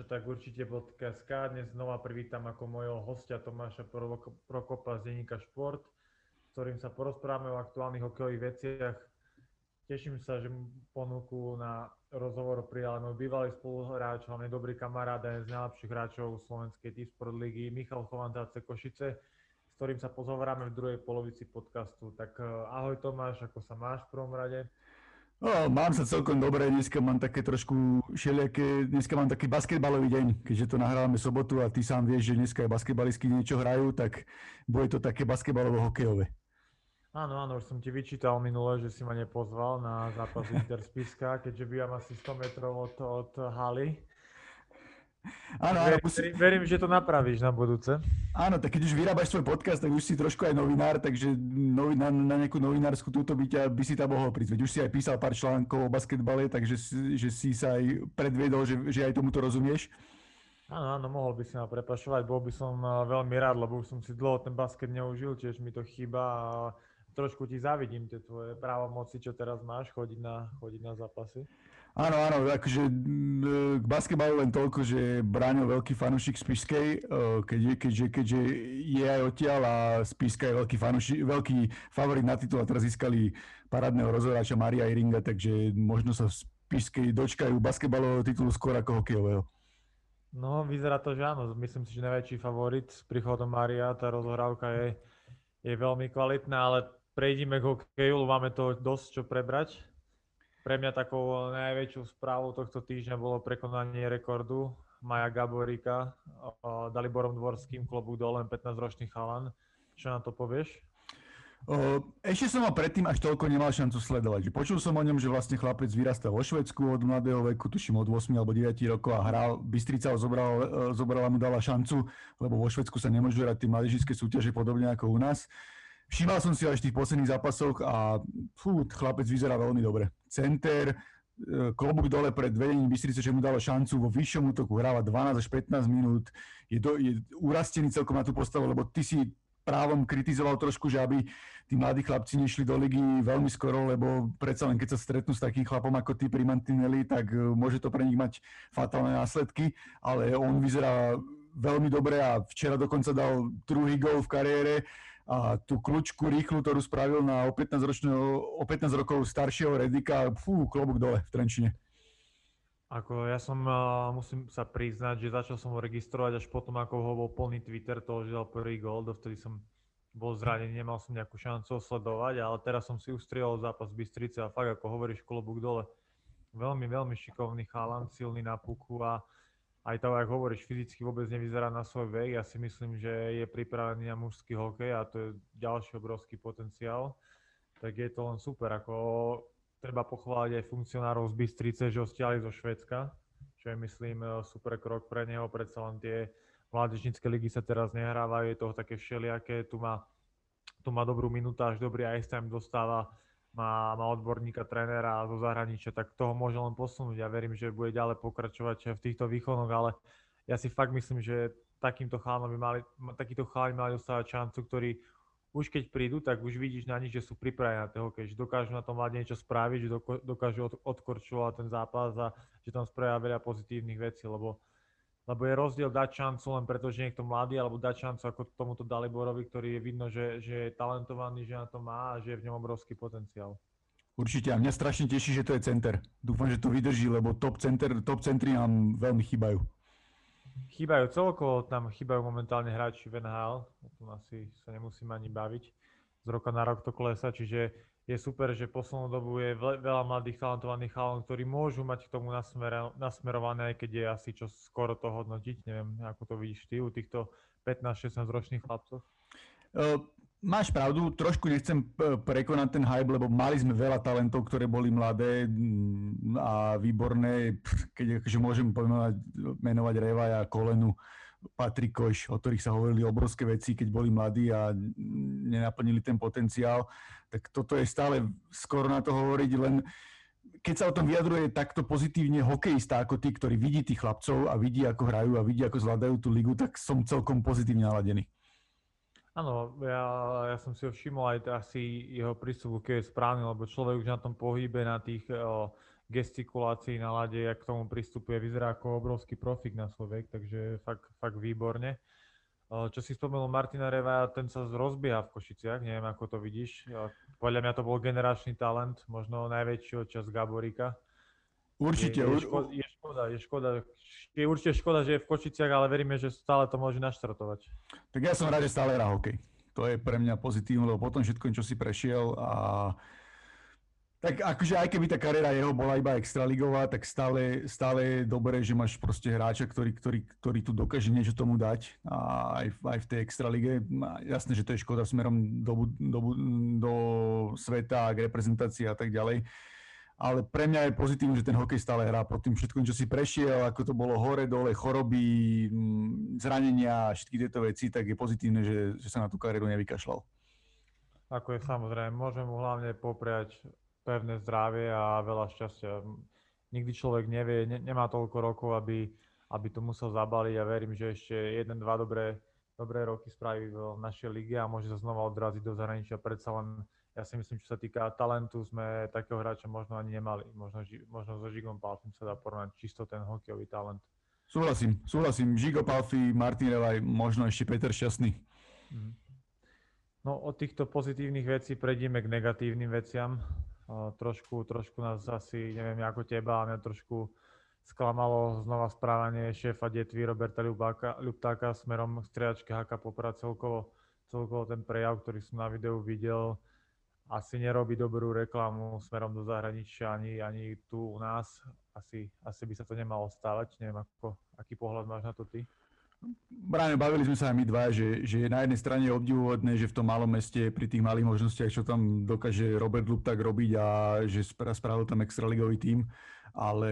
tak určite podcast Dnes znova privítam ako mojho hostia Tomáša Prokopa z denníka Šport, s ktorým sa porozprávame o aktuálnych hokejových veciach. Teším sa, že mu ponuku na rozhovor prijal môj bývalý spoluhráč, hlavne dobrý kamarát a jeden z najlepších hráčov slovenskej T-Sport ligy, Michal Chovantáce Košice, s ktorým sa pozhovoráme v druhej polovici podcastu. Tak eh, ahoj Tomáš, ako sa máš v prvom rade? No, mám sa celkom dobre, dneska mám také trošku všelijaké, dneska mám taký basketbalový deň, keďže to nahrávame sobotu a ty sám vieš, že dneska aj basketbalisti niečo hrajú, tak bude to také basketbalovo-hokejové. Áno, áno, už som ti vyčítal minule, že si ma nepozval na zápas Interspiska, keďže bývam asi 100 metrov od, od haly. Áno, áno, musí... verím, že to napravíš na budúce. Áno, tak keď už vyrábaš svoj podcast, tak už si trošku aj novinár, takže novi, na, na nejakú novinárskú túto by, ťa, by si tam mohol prísť. Veď už si aj písal pár článkov o basketbale, takže že si sa aj predviedol, že, že aj tomuto rozumieš. Áno, áno, mohol by si ma prepašovať, bol by som eh, veľmi rád, lebo už som si dlho ten basket neužil, tiež mi to chýba a trošku ti závidím tie tvoje právomoci, čo teraz máš, chodiť na, chodiť na zápasy. Áno, áno, akože k basketbalu len toľko, že Braňo veľký fanúšik Spišskej, e, keďže, keďže, keďže je aj odtiaľ a Spišska je veľký, fanuši, veľký favorit na titul a teraz získali parádneho rozhoráča Maria Iringa, takže možno sa v Spišskej dočkajú basketbalového titulu skôr ako hokejového. No, vyzerá to, že áno. Myslím si, že najväčší favorit s príchodom Maria, tá rozhrávka je, je veľmi kvalitná, ale prejdime k hokeju, máme to dosť čo prebrať. Pre mňa takou najväčšou správou tohto týždňa bolo prekonanie rekordu Maja Gaborika Daliborom Dvorským, klobúk dole, 15-ročný chalan. Čo na to povieš? Ešte som ho predtým až toľko nemal šancu sledovať. Počul som o ňom, že vlastne chlapec vyrastal vo Švedsku od mladého veku, tuším od 8 alebo 9 rokov a hral. Bystrica ho zobral, e, zobrala mu dala šancu, lebo vo Švedsku sa nemôžu hrať tie mladížické súťaže podobne ako u nás. Všímal som si aj v tých posledných zápasoch a fú, chlapec vyzerá veľmi dobre. Center, e, klobúk dole pred vedením Bystrice, že mu dalo šancu. Vo vyššom útoku, hráva 12 až 15 minút, je, do, je urastený celkom na tú postavu, lebo ty si právom kritizoval trošku, že aby tí mladí chlapci nešli do ligy veľmi skoro, lebo predsa len keď sa stretnú s takým chlapom ako ty pri Mantinelli, tak e, môže to pre nich mať fatálne následky, ale on vyzerá veľmi dobre a včera dokonca dal druhý gol v kariére a tú kľúčku rýchlu, ktorú spravil na o 15, ročného, o 15 rokov staršieho Redika, fú, klobúk dole v Trenčine. Ako ja som, uh, musím sa priznať, že začal som ho registrovať až potom, ako ho bol plný Twitter toho, že dal prvý gol, dovtedy som bol zranený, nemal som nejakú šancu sledovať, ale teraz som si ustriel zápas Bystrice a fakt, ako hovoríš, klobúk dole. Veľmi, veľmi šikovný chalan, silný na puku a aj to, ako hovoríš, fyzicky vôbec nevyzerá na svoj vek. Ja si myslím, že je pripravený na mužský hokej a to je ďalší obrovský potenciál. Tak je to len super. Ako treba pochváliť aj funkcionárov z Bystrice, že ho stiali zo Švedska, čo je myslím super krok pre neho. Predsa len tie mládežnícke ligy sa teraz nehrávajú, je toho také všelijaké. Tu má, tu má dobrú až dobrý ice time dostáva má, má odborníka, trénera zo zahraničia, tak toho môže len posunúť. Ja verím, že bude ďalej pokračovať v týchto výkonoch, ale ja si fakt myslím, že takýmto chánom by mali, takýto chalani mali dostávať šancu, ktorí už keď prídu, tak už vidíš na nich, že sú pripravení na toho, keď dokážu na tom mladí niečo spraviť, že dokážu odkorčovať ten zápas a že tam spravia veľa pozitívnych vecí, lebo lebo je rozdiel dať šancu len preto, že niekto mladý, alebo dať šancu ako tomuto Daliborovi, ktorý je vidno, že, že je talentovaný, že na to má a že je v ňom obrovský potenciál. Určite a mňa strašne teší, že to je center. Dúfam, že to vydrží, lebo top, center, top centry nám veľmi chýbajú. Chýbajú celkovo, tam chýbajú momentálne hráči v NHL, o tom asi sa nemusím ani baviť. Z roka na rok to klesa, čiže je super, že poslednú dobu je veľa mladých talentovaných chalov, ktorí môžu mať k tomu nasmer, nasmerované, keď je asi čo skoro to hodnotiť. Neviem, ako to vidíš ty u týchto 15-16 ročných chlapcov. Uh, máš pravdu, trošku nechcem prekonať ten hype, lebo mali sme veľa talentov, ktoré boli mladé a výborné. Keď akože môžem pomenovať, menovať Revaja, Kolenu, Patrikoš, o ktorých sa hovorili obrovské veci, keď boli mladí a nenaplnili ten potenciál, tak toto je stále skoro na to hovoriť, len keď sa o tom vyjadruje takto pozitívne hokejista ako tí, ktorí vidí tých chlapcov a vidí, ako hrajú a vidí, ako zvládajú tú ligu, tak som celkom pozitívne naladený. Áno, ja, ja som si ho všimol aj asi jeho prístup, keď je správny, lebo človek už na tom pohybe, na tých o, gestikulácii na lade, jak k tomu pristupuje, vyzerá ako obrovský profik na svoj vek, takže fakt, fakt výborne. Čo si spomenul Martina Reva, ten sa rozbieha v Košiciach, neviem ako to vidíš. Podľa mňa to bol generačný talent, možno najväčší čas Gaborika. Určite. Je, je, škoda, je, škoda, je škoda, je určite škoda, že je v Košiciach, ale veríme, že stále to môže naštartovať. Tak ja som rád, že stále hrá hokej. To je pre mňa pozitívne, lebo potom všetko, čo si prešiel a tak akože aj keby tá kariéra jeho bola iba extraligová, tak stále, stále je dobré, že máš proste hráča, ktorý, ktorý, ktorý tu dokáže niečo tomu dať a aj, aj v tej extralige. Jasné, že to je škoda smerom do, do, do sveta, k reprezentácii a tak ďalej. Ale pre mňa je pozitívne, že ten hokej stále hrá pod tým všetkým, čo si prešiel, ako to bolo hore, dole, choroby, zranenia a všetky tieto veci, tak je pozitívne, že, že sa na tú kariéru nevykašľal. Ako je samozrejme, môžem mu hlavne popriať pevné zdravie a veľa šťastia. Nikdy človek nevie, ne, nemá toľko rokov, aby, aby to musel zabaliť a verím, že ešte jeden, dva dobré, dobré roky spraví v našej lige a môže sa znova odraziť do zahraničia. Predsa len, ja si myslím, čo sa týka talentu, sme takého hráča možno ani nemali. Možno, možno so Žigom Palfim sa dá porovnať čisto ten hokejový talent. Súhlasím, súhlasím. Žigo Palfi, Martin Revaj, možno ešte Peter Šťastný. Mm. No od týchto pozitívnych vecí prejdeme k negatívnym veciam trošku, trošku nás asi, neviem ako teba, ale mňa trošku sklamalo znova správanie šéfa detvy Roberta Ľuptáka smerom k striedačke HK Poprad celkovo, celkovo ten prejav, ktorý som na videu videl, asi nerobí dobrú reklamu smerom do zahraničia ani, ani tu u nás. Asi, asi by sa to nemalo stávať. Neviem, ako, aký pohľad máš na to ty? Bráne, bavili sme sa aj my dva, že, že na jednej strane je obdivuhodné, že v tom malom meste pri tých malých možnostiach, čo tam dokáže Robert Lup tak robiť a že spravil tam extraligový tím, ale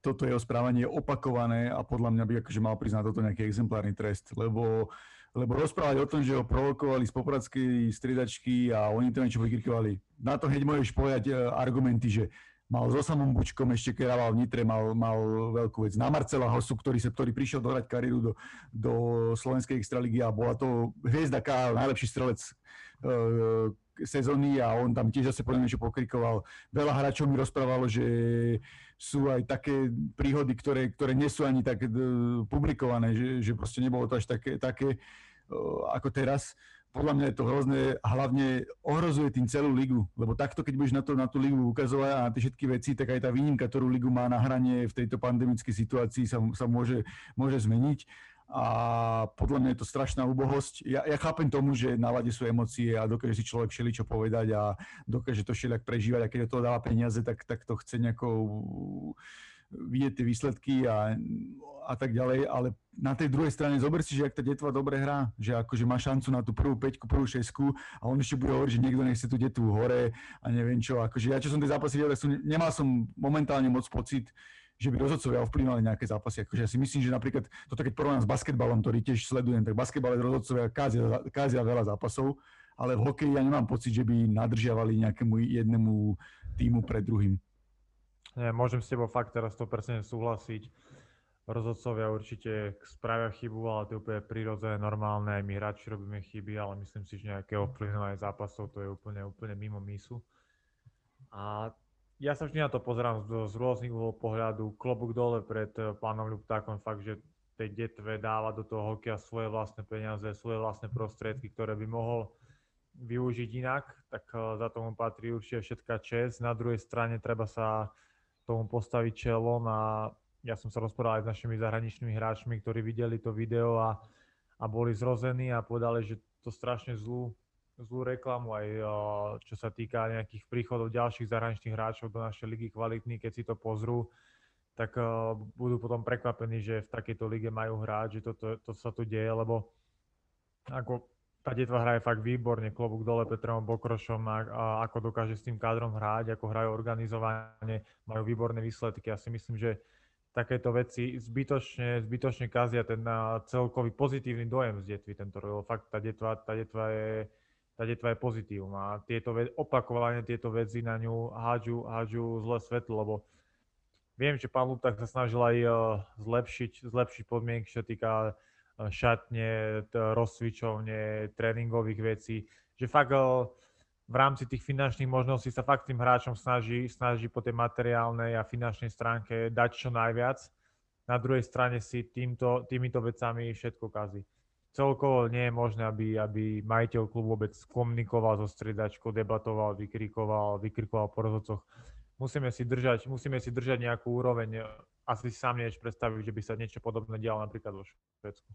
toto jeho správanie je opakované a podľa mňa by akože mal priznať toto nejaký exemplárny trest, lebo, lebo rozprávať o tom, že ho provokovali z popradskej striedačky a oni to niečo vykrikovali, na to hneď môžeš povedať e, argumenty, že mal so samom Bučkom ešte, keď v Nitre, mal, mal veľkú vec. Na Marcela Hosu, ktorý, sa, ktorý prišiel dohrať kariéru do, do Slovenskej extraligy a bola to hviezda KL, najlepší strelec uh, sezóny a on tam tiež zase podľa niečo pokrikoval. Veľa hráčov mi rozprávalo, že sú aj také príhody, ktoré, ktoré nie sú ani tak uh, publikované, že, že proste nebolo to až také, také uh, ako teraz podľa mňa je to hrozné a hlavne ohrozuje tým celú ligu, lebo takto, keď budeš na, to, na tú ligu ukazovať a na tie všetky veci, tak aj tá výnimka, ktorú ligu má na hranie v tejto pandemickej situácii sa, sa môže, môže zmeniť a podľa mňa je to strašná úbohosť. Ja, ja chápem tomu, že na lade sú emócie a dokáže si človek všeličo povedať a dokáže to všelijak prežívať a keď do toho dáva peniaze, tak, tak to chce nejako vidieť tie výsledky a, a tak ďalej, ale na tej druhej strane zober si, že ak tá detva dobre hrá, že akože má šancu na tú prvú peťku, prvú šesku a on ešte bude hovoriť, že niekto nechce tú detvu hore a neviem čo. Akože ja čo som tie zápasy videl, som, nemal som momentálne moc pocit, že by rozhodcovia ovplyvňovali nejaké zápasy. Akože ja si myslím, že napríklad toto keď porovnám s basketbalom, ktorý tiež sledujem, tak basketbale rozhodcovia kázia, kázia veľa zápasov, ale v hokeji ja nemám pocit, že by nadržiavali nejakému jednému týmu pred druhým. Nie, môžem s tebou fakt teraz 100% súhlasiť. Rozhodcovia určite spravia chybu, ale to je úplne prirodzené, normálne. Aj my hráči robíme chyby, ale myslím si, že nejaké ovplyvňovanie zápasov to je úplne, úplne mimo mísu. A ja sa vždy na to pozerám z, z rôznych uhlov pohľadu. Klobúk dole pred eh, pánom Ľuptákom, fakt, že tej detve dáva do toho hokeja svoje vlastné peniaze, svoje vlastné prostriedky, ktoré by mohol využiť inak, tak eh, za tomu patrí určite všetká čest. Na druhej strane treba sa tomu postaviť čelom a ja som sa rozprával aj s našimi zahraničnými hráčmi, ktorí videli to video a, a boli zrození a povedali, že to strašne zlú, zlú reklamu aj čo sa týka nejakých príchodov ďalších zahraničných hráčov do našej ligy kvalitní, keď si to pozrú, tak budú potom prekvapení, že v takejto lige majú hrať, že toto to, to sa tu deje, lebo ako tá detva hraje fakt výborne, klobúk dole Petrom Bokrošom a, a ako dokáže s tým kádrom hrať, ako hrajú organizovanie, majú výborné výsledky. Ja si myslím, že takéto veci zbytočne, zbytočne kazia ten celkový pozitívny dojem z detvy tento rok. Fakt tá detva, tá detva je tá detva je pozitívum a tieto ve- opakovane tieto veci na ňu hádžu, hádžu zlé svetlo, lebo viem, že pán Lutak sa snažil aj uh, zlepšiť, zlepšiť podmienky, čo týka šatne, rozcvičovne, tréningových vecí. Že fakt v rámci tých finančných možností sa fakt tým hráčom snaží, snaží po tej materiálnej a finančnej stránke dať čo najviac. Na druhej strane si týmto, týmito vecami všetko kazí. Celkovo nie je možné, aby, aby majiteľ klubu vôbec komunikoval so striedačkou, debatoval, vykrikoval, vykrikoval po rozhodcoch. Musíme si držať, musíme si držať nejakú úroveň. Asi si sám nevieš predstaviť, že by sa niečo podobné dialo napríklad vo Švedsku.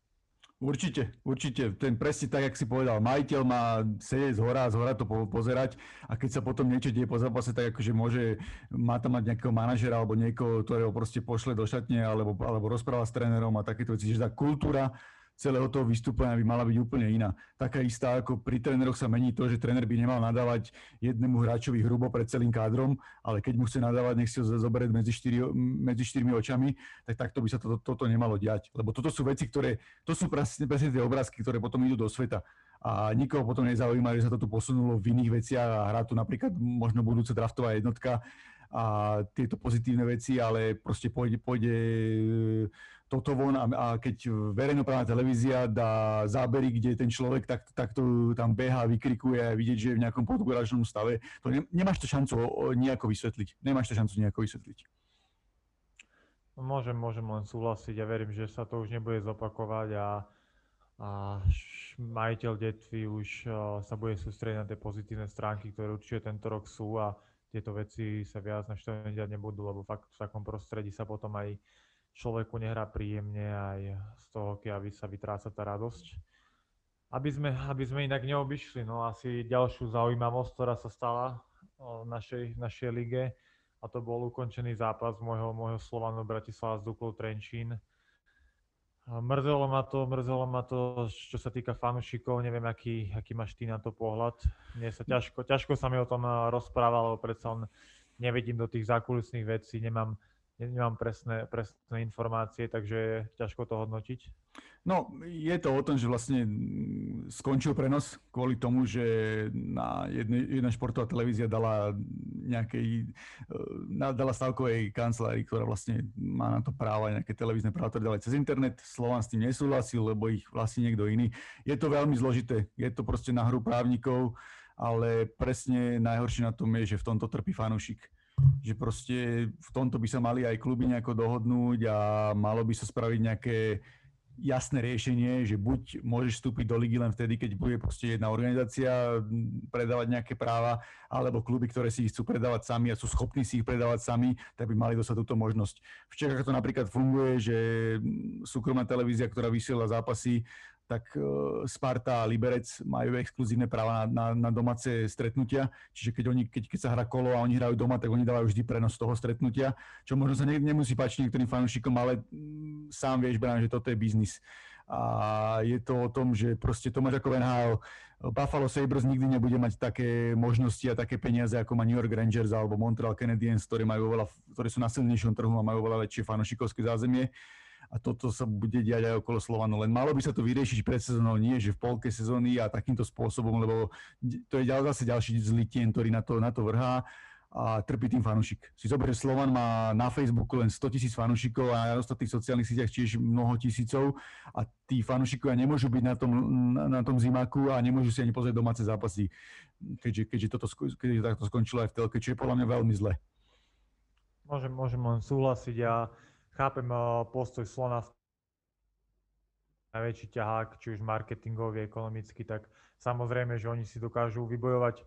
Určite, určite. Ten presne tak, jak si povedal, majiteľ má sedieť z hora a z hora to pozerať a keď sa potom niečo deje po zápase, tak akože môže, má tam mať nejakého manažera alebo niekoho, ktorého proste pošle do šatne alebo, alebo rozpráva s trénerom a takéto veci. Čiže tá kultúra celého toho vystúpenia by mala byť úplne iná. Taká istá, ako pri tréneroch sa mení to, že tréner by nemal nadávať jednému hráčovi hrubo pred celým kádrom, ale keď mu chce nadávať, nech si ho zoberie medzi, štyri, medzi štyrmi očami, tak takto by sa to, toto nemalo diať. Lebo toto sú veci, ktoré, to sú presne, presne tie obrázky, ktoré potom idú do sveta. A nikoho potom nezaujíma, že sa to tu posunulo v iných veciach a hrá tu napríklad možno budúca draftová jednotka a tieto pozitívne veci, ale proste pôjde, pôjde toto von a, a keď verejnoprávna televízia dá zábery, kde ten človek tak, takto tam beha, vykrikuje a vidieť, že je v nejakom podgoračnom stave, to ne, nemáš to šancu nejako vysvetliť. Nemáš to šancu nejako vysvetliť. No, môžem, môžem len súhlasiť a verím, že sa to už nebude zopakovať a, a majiteľ detvy už sa bude sústrediť na tie pozitívne stránky, ktoré určite tento rok sú a tieto veci sa viac na diať nebudú, lebo fakt v takom prostredí sa potom aj človeku nehrá príjemne aj z toho, aby sa vytráca tá radosť. Aby sme, aby sme inak neobyšli, no asi ďalšiu zaujímavosť, ktorá sa stala v našej, našej lige, a to bol ukončený zápas môjho, môjho Slovanu Bratislava s Duklou Trenčín. Mrzelo ma to, mrzelo ma to, čo sa týka fanúšikov, neviem, aký, aký máš ty na to pohľad. Mne sa ťažko, ťažko sa mi o tom rozprával, lebo predsa nevidím do tých zákulisných vecí, nemám, nemám presné, presné informácie, takže je ťažko to hodnotiť. No, je to o tom, že vlastne skončil prenos kvôli tomu, že na jedne, jedna športová televízia dala nejakej, e, dala stavkovej kancelárii, ktorá vlastne má na to práva, nejaké televízne práva, ktoré dali cez internet. Slovan s tým nesúhlasil, lebo ich vlastne niekto iný. Je to veľmi zložité. Je to proste na hru právnikov, ale presne najhoršie na tom je, že v tomto trpí fanúšik že proste v tomto by sa mali aj kluby nejako dohodnúť a malo by sa spraviť nejaké jasné riešenie, že buď môžeš vstúpiť do ligy len vtedy, keď bude proste jedna organizácia predávať nejaké práva, alebo kluby, ktoré si ich chcú predávať sami a sú schopní si ich predávať sami, tak by mali dostať túto možnosť. V Čechách to napríklad funguje, že súkromná televízia, ktorá vysiela zápasy, tak e, Sparta a Liberec majú exkluzívne práva na, na, na domáce stretnutia, čiže keď, oni, keď, keď sa hrá kolo a oni hrajú doma, tak oni dávajú vždy prenos toho stretnutia, čo možno sa ne, nemusí páčiť niektorým fanúšikom, ale mm, sám vieš, Brian, že toto je biznis. A je to o tom, že proste to máš ako NHL. Buffalo Sabres nikdy nebude mať také možnosti a také peniaze, ako má New York Rangers alebo Montreal Canadiens, ktorí, majú oveľa, ktorí sú na silnejšom trhu a majú oveľa väčšie fanúšikovské zázemie a toto sa bude diať aj okolo Slovanu. Len malo by sa to vyriešiť pred sezónou, nie že v polke sezóny a takýmto spôsobom, lebo to je zase ďalší zlý tien, ktorý na to, na to vrhá a trpí tým fanúšik. Si zober, že Slovan má na Facebooku len 100 tisíc fanúšikov a na ostatných sociálnych sieťach tiež mnoho tisícov a tí fanúšikovia nemôžu byť na tom, na, na tom zimáku a nemôžu si ani pozrieť domáce zápasy, keďže, keďže toto keďže takto skončilo aj v telke, čo je podľa mňa veľmi zle. Môžem, môžem len súhlasiť a chápem eh, postoj Slona najväčší ťahák, či už marketingový, ekonomický, tak samozrejme, že oni si dokážu vybojovať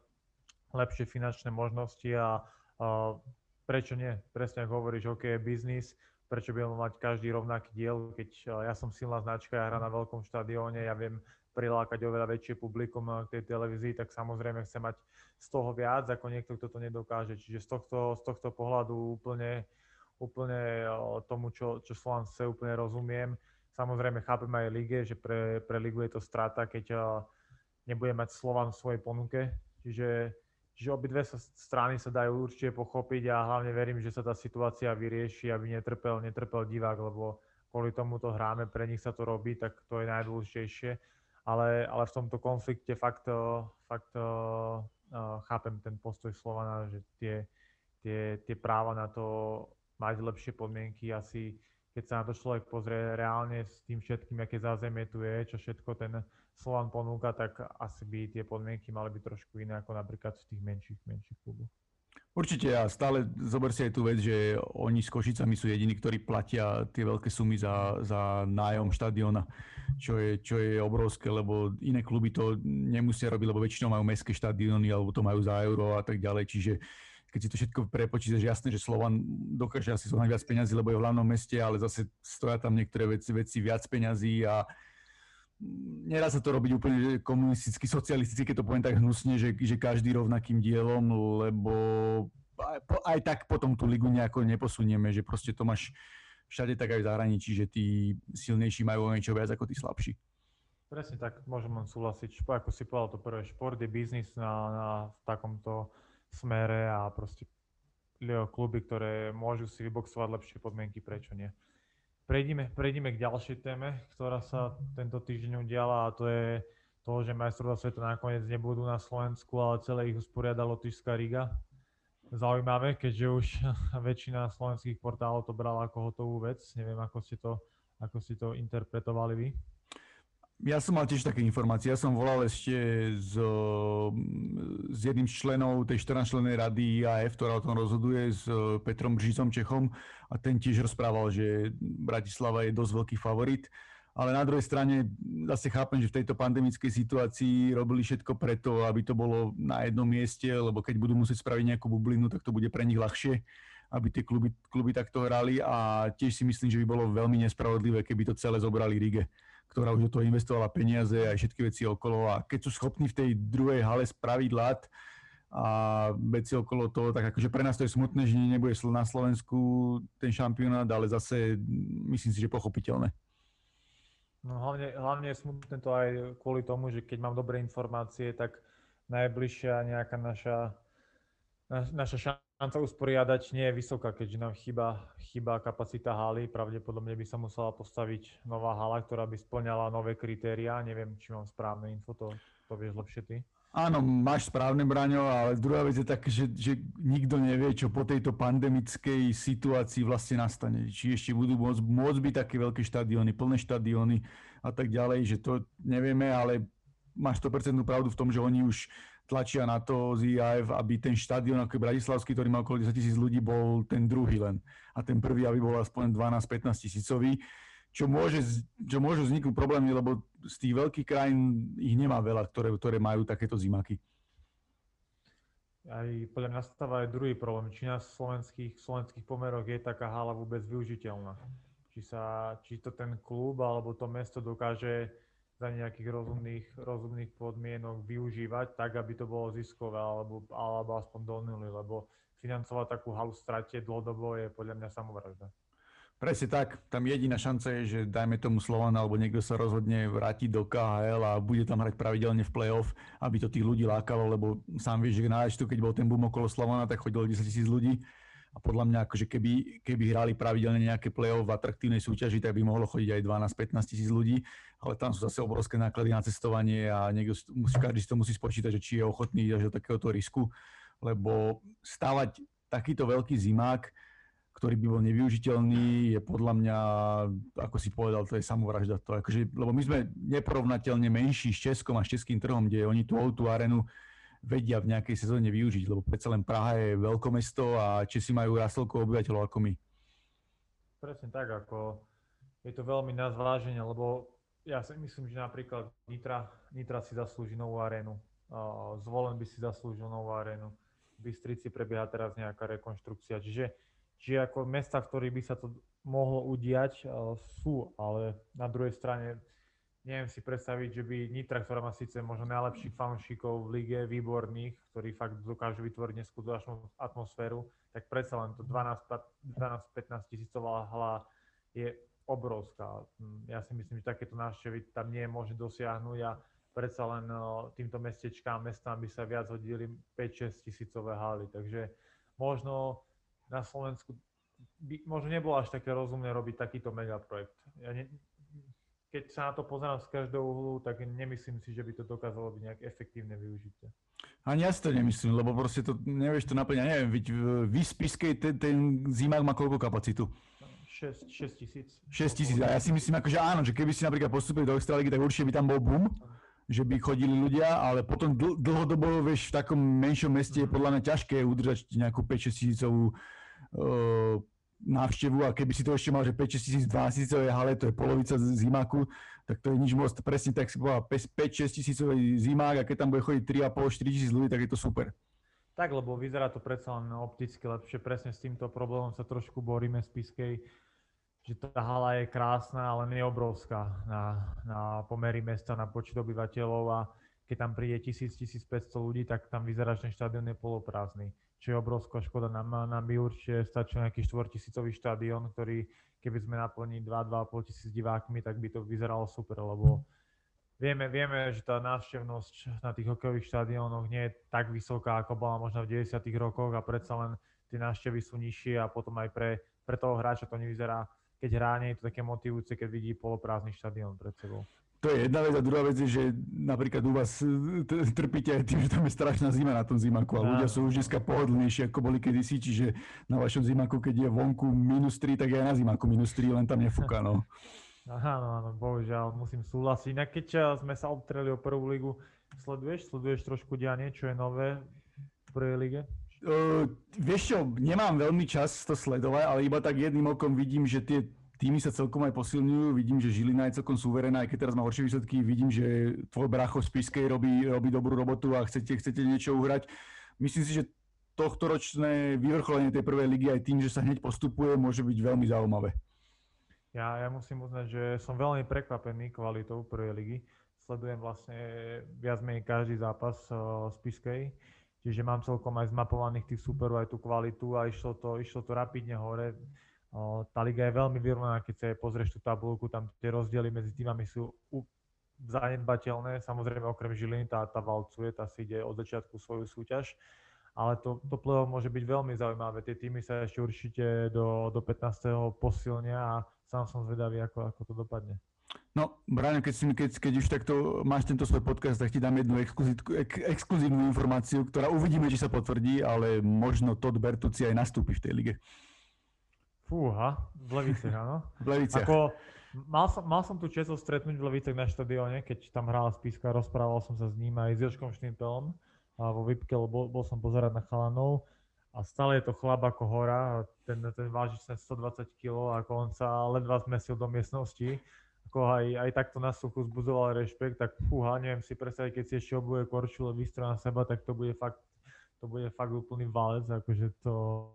lepšie finančné možnosti a, a prečo nie? Presne ako hovoríš, OK je biznis, prečo by mal mať každý rovnaký diel, keď eh, ja som silná značka, ja hrám na veľkom štadióne, ja viem prilákať oveľa väčšie publikum eh, k tej televízii, tak samozrejme chcem mať z toho viac, ako niekto, kto to nedokáže. Čiže z tohto, z tohto pohľadu úplne úplne tomu, čo, čo Slovan chce, úplne rozumiem. Samozrejme chápem aj lige, že pre, pre ligu je to strata, keď nebude mať Slovan v svojej ponuke. Čiže, čiže obidve sa, strany sa dajú určite pochopiť a hlavne verím, že sa tá situácia vyrieši, aby netrpel, netrpel divák, lebo kvôli tomu to hráme, pre nich sa to robí, tak to je najdôležitejšie. Ale, ale v tomto konflikte fakt, fakt uh, chápem ten postoj Slovana, že tie, tie, tie práva na to mať lepšie podmienky asi keď sa na to človek pozrie reálne s tým všetkým, aké zázemie tu je, čo všetko ten Slovan ponúka, tak asi by tie podmienky mali byť trošku iné ako napríklad v tých menších, menších kluboch. Určite a stále zober si aj tú vec, že oni s Košicami sú jediní, ktorí platia tie veľké sumy za, za nájom štadiona, čo je, čo je obrovské, lebo iné kluby to nemusia robiť, lebo väčšinou majú mestské štadióny alebo to majú za euro a tak ďalej, čiže keď si to všetko prepočítaš, jasné, že Slovan dokáže asi zohnať viac peňazí, lebo je v hlavnom meste, ale zase stoja tam niektoré veci, veci viac peňazí a nedá sa to robiť úplne komunisticky, socialisticky, keď to poviem tak hnusne, že, že každý rovnakým dielom, lebo aj, aj tak potom tú ligu nejako neposunieme, že proste to máš všade tak aj v zahraničí, že tí silnejší majú niečo viac ako tí slabší. Presne tak, môžem len súhlasiť. Ako si povedal, to prvé, šport je biznis na, na takomto smere a proste kluby, ktoré môžu si vyboxovať lepšie podmienky, prečo nie. Prejdime, prejdime k ďalšej téme, ktorá sa tento týždeň udiala a to je to, že majstrovstvá sveta nakoniec nebudú na Slovensku, ale celé ich usporiada Lotyšská Riga. Zaujímavé, keďže už väčšina slovenských portálov to brala ako hotovú vec. Neviem, ako ste to, ako ste to interpretovali vy. Ja som mal tiež také informácie. Ja som volal ešte s, s jedným z členov tej 14 členej rady IAF, ktorá o tom rozhoduje, s Petrom Bržicom Čechom a ten tiež rozprával, že Bratislava je dosť veľký favorit. Ale na druhej strane zase chápem, že v tejto pandemickej situácii robili všetko preto, aby to bolo na jednom mieste, lebo keď budú musieť spraviť nejakú bublinu, tak to bude pre nich ľahšie, aby tie kluby, kluby takto hrali a tiež si myslím, že by bolo veľmi nespravodlivé, keby to celé zobrali Rige ktorá už do toho investovala peniaze a všetky veci okolo a keď sú schopní v tej druhej hale spraviť lat a veci okolo toho, tak akože pre nás to je smutné, že nebude na Slovensku ten šampionát, ale zase myslím si, že pochopiteľné. No hlavne, hlavne je smutné to aj kvôli tomu, že keď mám dobré informácie, tak najbližšia nejaká naša, naša šanca usporiadať nie je vysoká, keďže nám chýba, chýba kapacita haly. Pravdepodobne by sa musela postaviť nová hala, ktorá by splňala nové kritériá. Neviem, či mám správne info, to, to vieš lepšie ty. Áno, máš správne, Braňo, ale druhá vec je tak, že, že nikto nevie, čo po tejto pandemickej situácii vlastne nastane. Či ešte budú môcť, môcť byť také veľké štadióny, plné štadióny a tak ďalej, že to nevieme, ale máš 100% pravdu v tom, že oni už tlačia na to z aby ten štadión ako Bratislavský, ktorý má okolo 10 tisíc ľudí, bol ten druhý len. A ten prvý, aby bol aspoň 12-15 tisícový. Čo môže, čo môžu vzniknúť problémy, lebo z tých veľkých krajín ich nemá veľa, ktoré, ktoré majú takéto zimaky. Aj podľa mňa nastáva aj druhý problém. Či na slovenských, slovenských pomeroch je taká hala vôbec využiteľná. Či, sa, či to ten klub alebo to mesto dokáže za nejakých rozumných, rozumných podmienok využívať tak, aby to bolo ziskové alebo, alebo aspoň do nuly, lebo financovať takú halu strate dlhodobo je podľa mňa samovražda. Presne tak. Tam jediná šanca je, že dajme tomu Slovan alebo niekto sa rozhodne vrátiť do KHL a bude tam hrať pravidelne v play-off, aby to tých ľudí lákalo, lebo sám vieš, že na keď bol ten boom okolo Slovana, tak chodilo 10 tisíc ľudí a podľa mňa, akože keby, keby hrali pravidelne nejaké play-off v atraktívnej súťaži, tak by mohlo chodiť aj 12-15 tisíc ľudí, ale tam sú zase obrovské náklady na cestovanie a niekto každý si to musí spočítať, že či je ochotný až do takéhoto risku, lebo stavať takýto veľký zimák, ktorý by bol nevyužiteľný, je podľa mňa, ako si povedal, to je samovražda. To akože, lebo my sme neporovnateľne menší s Českom a s českým trhom, kde oni tú, tú arenu vedia v nejakej sezóne využiť, lebo predsa len Praha je veľkomesto a Česi majú raz toľko obyvateľov ako my. Presne tak, ako je to veľmi na zváženie, lebo ja si myslím, že napríklad Nitra, Nitra si zaslúži novú arénu, Zvolen by si zaslúžil novú arénu, v Bystrici prebieha teraz nejaká rekonštrukcia, čiže, čiže ako mesta, v ktorých by sa to mohlo udiať, sú, ale na druhej strane neviem si predstaviť, že by Nitra, ktorá má síce možno najlepších fanúšikov v lige, výborných, ktorí fakt dokážu vytvoriť neskutočnú atmosféru, tak predsa len to 12-15 tisícová hala je obrovská. Ja si myslím, že takéto návštevy tam nie je možné dosiahnuť a predsa len týmto mestečkám, mestám by sa viac hodili 5-6 tisícové haly. Takže možno na Slovensku by, možno nebolo až také rozumné robiť takýto megaprojekt. Ja ne, keď sa na to pozerám z každého uhlu, tak nemyslím si, že by to dokázalo byť nejak efektívne využitie. Ani ja si to nemyslím, lebo proste to nevieš to naplňať. Neviem, veď v Spiskej ten, ten zimák má koľko kapacitu? 6, 6 tisíc. 6 tisíc. A ja si myslím, ako, že áno, že keby si napríklad postupili do Extraligy, tak určite by tam bol boom, že by chodili ľudia, ale potom dl- dlhodobo, vieš, v takom menšom meste je podľa mňa ťažké udržať nejakú 5-6 tisícovú uh, návštevu a keby si to ešte mal, že 5-6 tisíc, 12 tisícové hale, to je polovica zimaku, tak to je nič moc. Presne tak si povedal, 5-6 tisícový zimák a keď tam bude chodiť 3,5-4 tisíc ľudí, tak je to super. Tak, lebo vyzerá to predsa len opticky lepšie. Presne s týmto problémom sa trošku boríme z Piskej, že tá hala je krásna, ale nie obrovská na, na pomery mesta, na počet obyvateľov a keď tam príde 1000-1500 ľudí, tak tam vyzerá, že ten štadión je poloprázdny. Čo je obrovská škoda. Nám, nám by určite stačil nejaký 4000 štadión, ktorý keby sme naplnili 2-2,5 tisíc divákmi, tak by to vyzeralo super, lebo Vieme, vieme, že tá návštevnosť na tých hokejových štadiónoch nie je tak vysoká, ako bola možno v 90. rokoch a predsa len tie návštevy sú nižšie a potom aj pre, pre toho hráča to nevyzerá, keď hrá, nie je to také motivujúce, keď vidí poloprázdny štadión pred sebou. To je jedna vec a druhá vec je, že napríklad u vás e, trpíte aj tým, že tam je strašná zima na tom zimaku a ľudia sú už dneska pohodlnejší, ako boli kedysi, čiže na vašom zimaku, keď je vonku minus 3, tak aj na zimaku minus 3, len tam nefúka, no. Áno, áno, bohužiaľ, musím súhlasiť. Inak keď eh, sme sa obtreli o prvú ligu, sleduješ? Sleduješ trošku dianie, čo je nové v prvej lige? Uh, vieš čo, nemám veľmi čas to sledovať, ale iba tak jedným okom vidím, že tie týmy sa celkom aj posilňujú, vidím, že Žilina je celkom súverená, aj keď teraz má horšie výsledky, vidím, že tvoj bracho z Piskej robí, robí dobrú robotu a chcete, chcete niečo uhrať. Myslím si, že tohto ročné vyvrcholenie tej prvej ligy aj tým, že sa hneď postupuje, môže byť veľmi zaujímavé. Ja, ja musím uznať, že som veľmi prekvapený kvalitou prvej ligy. Sledujem vlastne viac menej každý zápas uh, z Piskej, čiže mám celkom aj zmapovaných tých superov, aj tú kvalitu a išlo to, išlo to rapidne hore. Tá liga je veľmi vyrovnaná, keď sa pozrieš tú tabulku, tam tie rozdiely medzi týmami sú zanedbateľné. Samozrejme okrem Žiliny tá, tá valcuje, tá si ide od začiatku svoju súťaž ale to, to play môže byť veľmi zaujímavé. Tie týmy sa ešte určite do, do 15. posilnia a sám som zvedavý, ako, ako to dopadne. No, Brian, keď, keď, keď už takto máš tento svoj podcast, tak ti dám jednu ek, exkluzívnu informáciu, ktorá uvidíme, či sa potvrdí, ale možno Todd Bertucci aj nastúpi v tej lige. Fúha, v Leviciach, áno. v Leviciach. Ako, mal, som, mal som tu čest stretnúť v Leviciach na štadióne, keď tam hral Spiska, rozprával som sa s ním aj s Joškom Štimpelom a vo Vipke, lebo bol, som pozerať na chalanov a stále je to chlap ako hora, ten, ten váži 120 kg, ako on sa ledva zmesil do miestnosti, ako aj, aj takto na suchu zbuzoval rešpekt, tak fúha, neviem si predstaviť, keď si ešte obuje korčule vystro na seba, tak to bude fakt, to bude fakt úplný valec, akože to,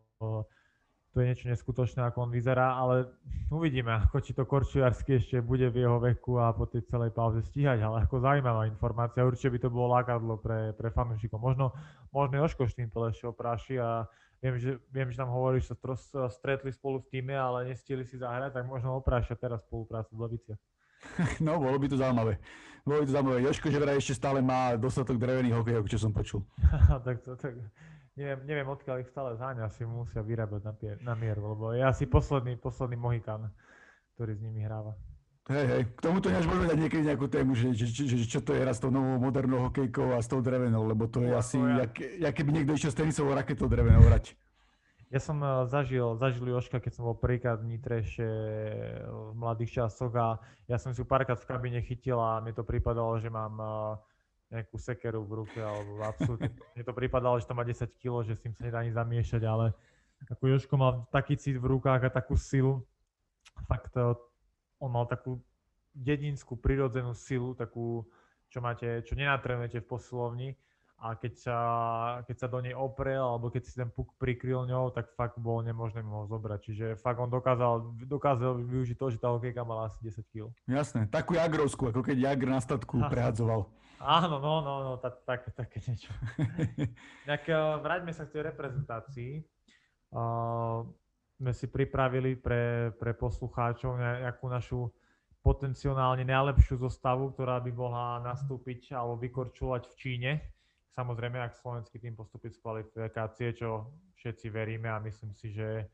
to je niečo neskutočné, ako on vyzerá, ale uvidíme, ako či to korčiarsky ešte bude v jeho veku a po tej celej pauze stíhať, ale ako zaujímavá informácia, určite by to bolo lákadlo pre, pre fanúšikov. Možno, možno Joško Štýmpel ešte opráši a viem, že, viem, že tam hovoríš, že sa stretli spolu v týme, ale nestihli si zahrať, tak možno oprášia teraz spoluprácu v Leviciach. No, bolo by to zaujímavé. Bolo by to zaujímavé. Joško, že vraj ešte stále má dostatok drevených hokejov, čo som počul. tak to, tak, neviem, neviem odkiaľ ich stále záňa, asi musia vyrábať na, pier, na mieru, lebo je asi posledný, posledný Mohikan, ktorý s nimi hráva. Hej, hej, k tomuto než môžeme dať niekedy nejakú tému, že, že, že, že čo to je raz s tou novou modernou hokejkou a s tou drevenou, lebo to je no, asi, ja. jak, jak keby niekto išiel s tenisovou raketou drevenou hrať. Ja som uh, zažil, zažil Joška, keď som bol prvýkrát v Nitre ešte v mladých časoch a ja som si párkrát v kabine chytil a mi to pripadalo, že mám uh, nejakú sekeru v ruke, alebo absolútne, mne to pripadalo, že to má 10 kg, že s tým sa nedá ani zamiešať, ale ako Joško mal taký cit v rukách a takú silu, fakt eh, on mal takú dedinskú, prirodzenú silu, takú, čo máte, čo nenatrenujete v posilovni, a keď sa, keď sa do nej oprel, alebo keď si ten puk prikryl ňou, tak fakt bolo nemožné mu ho zobrať. Čiže fakt on dokázal, dokázal využiť to, že tá hokejka mala asi 10 kg. Jasné, takú jagrovskú, ako keď Jagr na statku prehadzoval. Áno, no, no, no, tak, tak, také niečo. tak uh, vráťme sa k tej reprezentácii. Uh, sme si pripravili pre, pre poslucháčov nejakú našu potenciálne najlepšiu zostavu, ktorá by mohla nastúpiť alebo vykorčovať v Číne Samozrejme, ak slovenský tým postupí z kvalifikácie, čo všetci veríme a myslím si, že,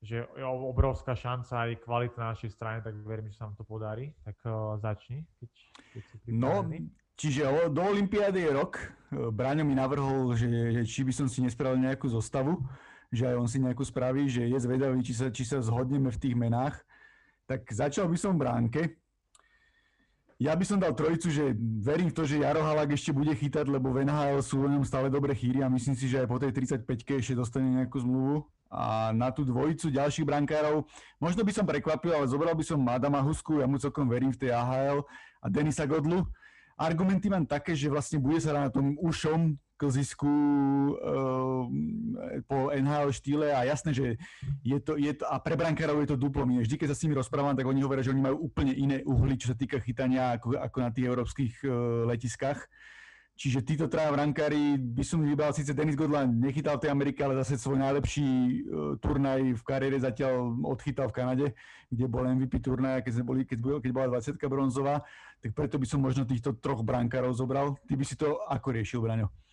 že je obrovská šanca aj kvalita na našej strane, tak verím, že sa nám to podarí. Tak uh, začni, keď, keď si No, čiže do Olympiády je rok. Braňo mi navrhol, že, že či by som si nespravil nejakú zostavu že aj on si nejakú spraví, že je zvedavý, či sa, či sa zhodneme v tých menách. Tak začal by som v bránke. Ja by som dal trojicu, že verím v to, že Jaro Halak ešte bude chytať, lebo v NHL sú o ňom stále dobre chýry a myslím si, že aj po tej 35-ke ešte dostane nejakú zmluvu. A na tú dvojicu ďalších brankárov, možno by som prekvapil, ale zobral by som Adama Husku, ja mu celkom verím v tej AHL a Denisa Godlu. Argumenty mám také, že vlastne bude sa na tom ušom klzisku uh, po NHL štýle a jasné, že je to, je to a pre brankárov je to duplom iné. Vždy, keď sa s nimi rozprávam, tak oni hovoria, že oni majú úplne iné uhly, čo sa týka chytania ako, ako na tých európskych uh, letiskách. Čiže títo traja brankári by som vybral, síce Denis Godlan nechytal v tej Amerike, ale zase svoj najlepší uh, turnaj v kariére zatiaľ odchytal v Kanade, kde bol MVP turnaj, keď, sme boli, keď, keď bola 20 bronzová, tak preto by som možno týchto troch brankárov zobral. Ty by si to ako riešil, Braňo?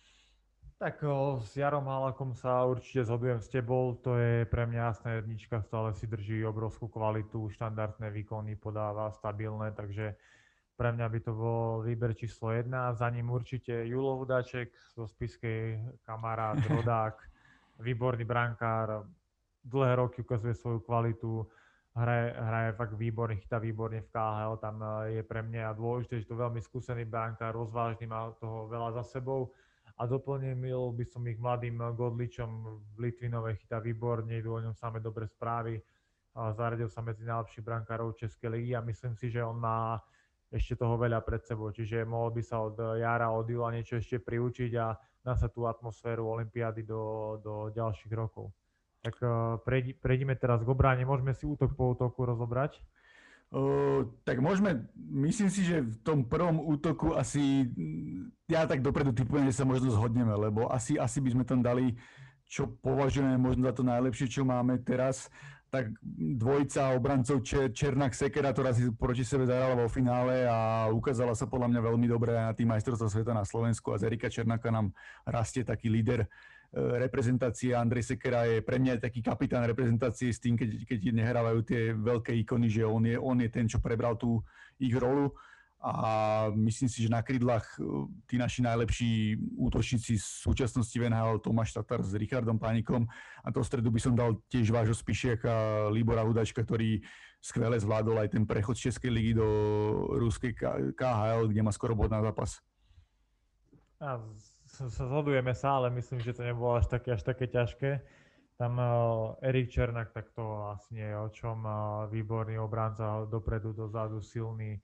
Tak o, s Jarom Halakom sa určite zhodujem s tebou, to je pre mňa jasná jednička, stále si drží obrovskú kvalitu, štandardné výkony podáva, stabilné, takže pre mňa by to bol výber číslo jedna. Za ním určite Julo Hudáček zo Spiskej, kamarát, rodák, výborný brankár, dlhé roky ukazuje svoju kvalitu, hraje, hraje fakt výborne, chytá výborne v KHL, tam je pre mňa dôležité, že to veľmi skúsený brankár, rozvážny, má toho veľa za sebou a doplnil by som ich mladým Godličom v Litvinove, chytá výborne, idú o ňom samé dobré správy. Zaradil sa medzi najlepších brankárov Českej ligy a myslím si, že on má ešte toho veľa pred sebou, čiže mohol by sa od Jara, od Jula niečo ešte priučiť a dá sa tú atmosféru Olympiády do, do ďalších rokov. Tak uh, prejdime teraz k obráne, môžeme si útok po útoku rozobrať. Uh, tak môžeme, myslím si, že v tom prvom útoku asi, ja tak dopredu typujem, že sa možno zhodneme, lebo asi, asi by sme tam dali, čo považujeme možno za to najlepšie, čo máme teraz, tak dvojica obrancov Černák Sekera, ktorá si proti sebe zahrala vo finále a ukázala sa podľa mňa veľmi dobre na tým majstrovstvom sveta na Slovensku a z Erika Černáka nám rastie taký líder reprezentácie. Andrej Sekera je pre mňa taký kapitán reprezentácie s tým, keď, keď nehrávajú tie veľké ikony, že on je, on je ten, čo prebral tú ich rolu a myslím si, že na krydlách e, tí naši najlepší útočníci z súčasnosti NHL Tomáš Tatar s Richardom Pánikom a to stredu by som dal tiež vášho Spišiaka, Libora Hudačka, ktorý skvele zvládol aj ten prechod z Českej ligy do ruskej KHL, kde má skoro bod na zápas. A zhodujeme sa, ale myslím, že to nebolo až také, až také ťažké. Tam uh, Erik Černak, tak to asi je o čom. Uh, výborný obránca dopredu, dozadu, silný,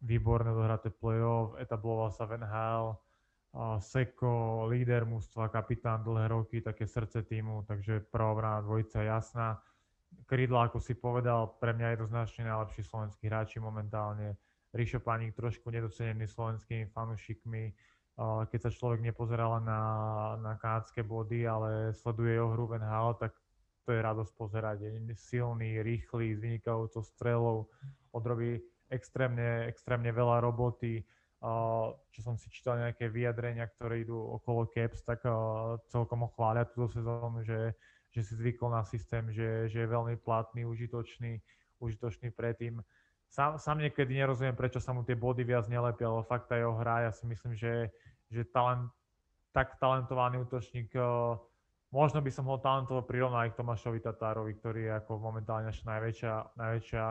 výborné dohraté play-off, etabloval sa v NHL. Seko, líder mústva, kapitán dlhé roky, také srdce týmu, takže pravobrana dvojica jasná. Krydla, ako si povedal, pre mňa jednoznačne najlepší slovenský hráči momentálne. Rišo Paník trošku nedocenený slovenskými fanúšikmi keď sa človek nepozerá len na, na kanadské body, ale sleduje jeho hru v NHL, tak to je radosť pozerať. Je silný, rýchly, s vynikajúcou strelou, odrobí extrémne, extrémne veľa roboty. Čo som si čítal nejaké vyjadrenia, ktoré idú okolo Caps, tak celkom ho chvália túto sezónu, že, že si zvykol na systém, že, že je veľmi platný, užitočný, užitočný predtým. Sám, sám niekedy nerozumiem, prečo sa mu tie body viac nelepia, ale fakt tá jeho hra, ja si myslím, že že talent, tak talentovaný útočník, možno by som ho talentovo prirovnal aj k Tomášovi Tatárovi, ktorý je ako momentálne naša najväčšia, najväčšia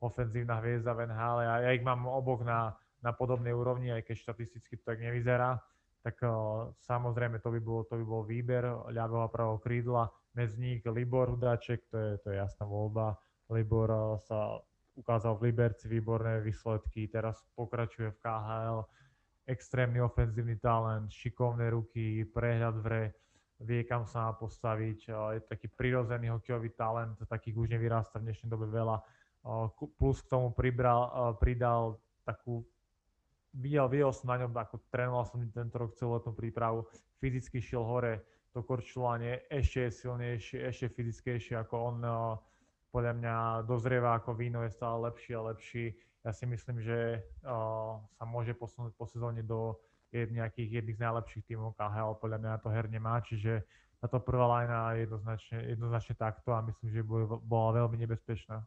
ofenzívna hviezda v NHL. Ja, ja ich mám oboch na, na podobnej úrovni, aj keď štatisticky to tak nevyzerá. Tak uh, samozrejme to by, bol, to by bol výber ľavého a pravého krídla. Medzi nich Libor Hudáček, to je, to je jasná voľba. Libor uh, sa ukázal v Liberci výborné výsledky, teraz pokračuje v KHL extrémny ofenzívny talent, šikovné ruky, prehľad v hre, vie kam sa má postaviť, je taký prirodzený hokejový talent, takých už nevyrasta v dnešnej dobe veľa. Plus k tomu pribral, pridal takú videl, videl som na ňom, ako trénoval som tento rok celú letnú prípravu, fyzicky šiel hore, to korčulovanie ešte je silnejšie, ešte fyzickejšie ako on, podľa mňa dozrieva ako víno, je stále lepší a lepší. Ja si myslím, že sa môže posunúť po sezóne do nejakých jedných z najlepších tímov KHL, podľa mňa to herne má, čiže táto prvá lajna je jednoznačne, jednoznačne takto a myslím, že bola veľmi nebezpečná.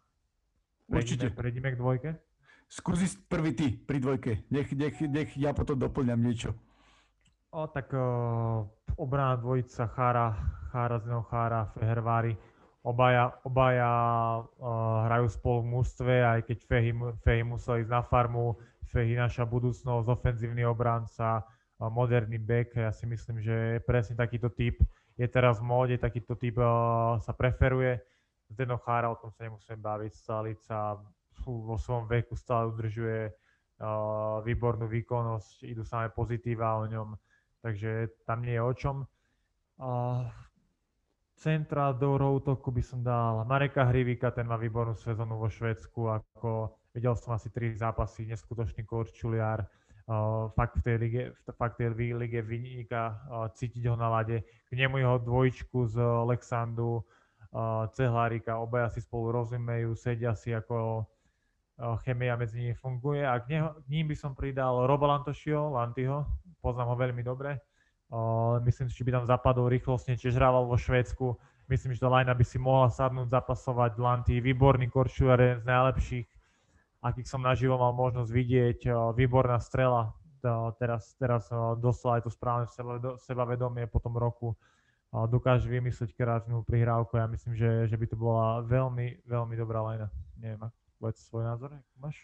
Určite. Prejdime, k dvojke? Skúsi prvý ty pri dvojke. Nech, nech, nech ja potom doplňam niečo. O, tak uh, obrana dvojica Chára, Chára, Zeno Chára, Fehervári, obaja, obaja uh, hrajú spolu v mústve, aj keď Fehy, Fehy musel ísť na farmu, Fehy naša budúcnosť, ofenzívny obranca, moderný back, ja si myslím, že presne takýto typ je teraz v móde, takýto typ uh, sa preferuje. Zdeno Chára, o tom sa nemusíme baviť, Stalica vo svojom veku stále udržuje výbornú výkonnosť, idú samé pozitíva o ňom, takže tam nie je o čom. Centra do útoku by som dal Mareka Hrivika, ten má výbornú sezónu vo Švedsku, ako videl som asi tri zápasy, neskutočný korčuliar, fakt v tej lige, fakt tej lige vyniká, cítiť ho na lade. K nemu jeho dvojičku z Alexandu, uh, Cehlárika, obaja si spolu rozumejú, sedia si ako uh, chemia medzi nimi funguje. A k, neho, k ním by som pridal Robo Lantošio, Lantyho, poznám ho veľmi dobre. Uh, myslím že by tam zapadol rýchlostne, tiež hrával vo Švédsku. Myslím, že do by si mohla sadnúť, zapasovať Lanty, výborný korčuliar, jeden z najlepších akých som naživo mal možnosť vidieť. Výborná strela, teraz, teraz dostal aj to správne sebavedomie po tom roku. Dokáže vymyslieť kreatívnu prihrávku. Ja myslím, že, že by to bola veľmi, veľmi dobrá lajna. Neviem, povedz svoj názor, máš?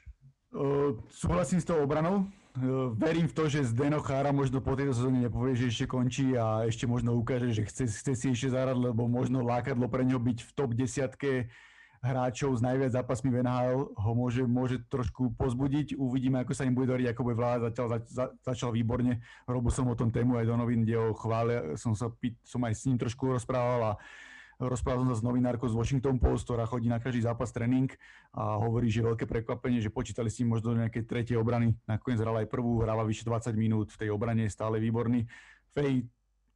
Uh, súhlasím s tou obranou. Uh, verím v to, že Zdeno Chára možno po tejto sezóne nepovie, že ešte končí a ešte možno ukáže, že chce, chce si ešte zahrať, lebo možno lákadlo pre neho byť v top desiatke hráčov s najviac zápasmi v NHL ho môže, môže trošku pozbudiť. Uvidíme, ako sa im bude doriť, ako bude vláda. Zatiaľ za, za, začal výborne. Robil som o tom tému aj do novín, kde ho chvália. Som, sa, som aj s ním trošku rozprával a rozprával som sa s novinárkou z Washington Post, ktorá chodí na každý zápas tréning a hovorí, že veľké prekvapenie, že počítali s ním možno do nejakej tretej obrany. Nakoniec hral aj prvú, hrala vyše 20 minút v tej obrane, stále výborný. Fej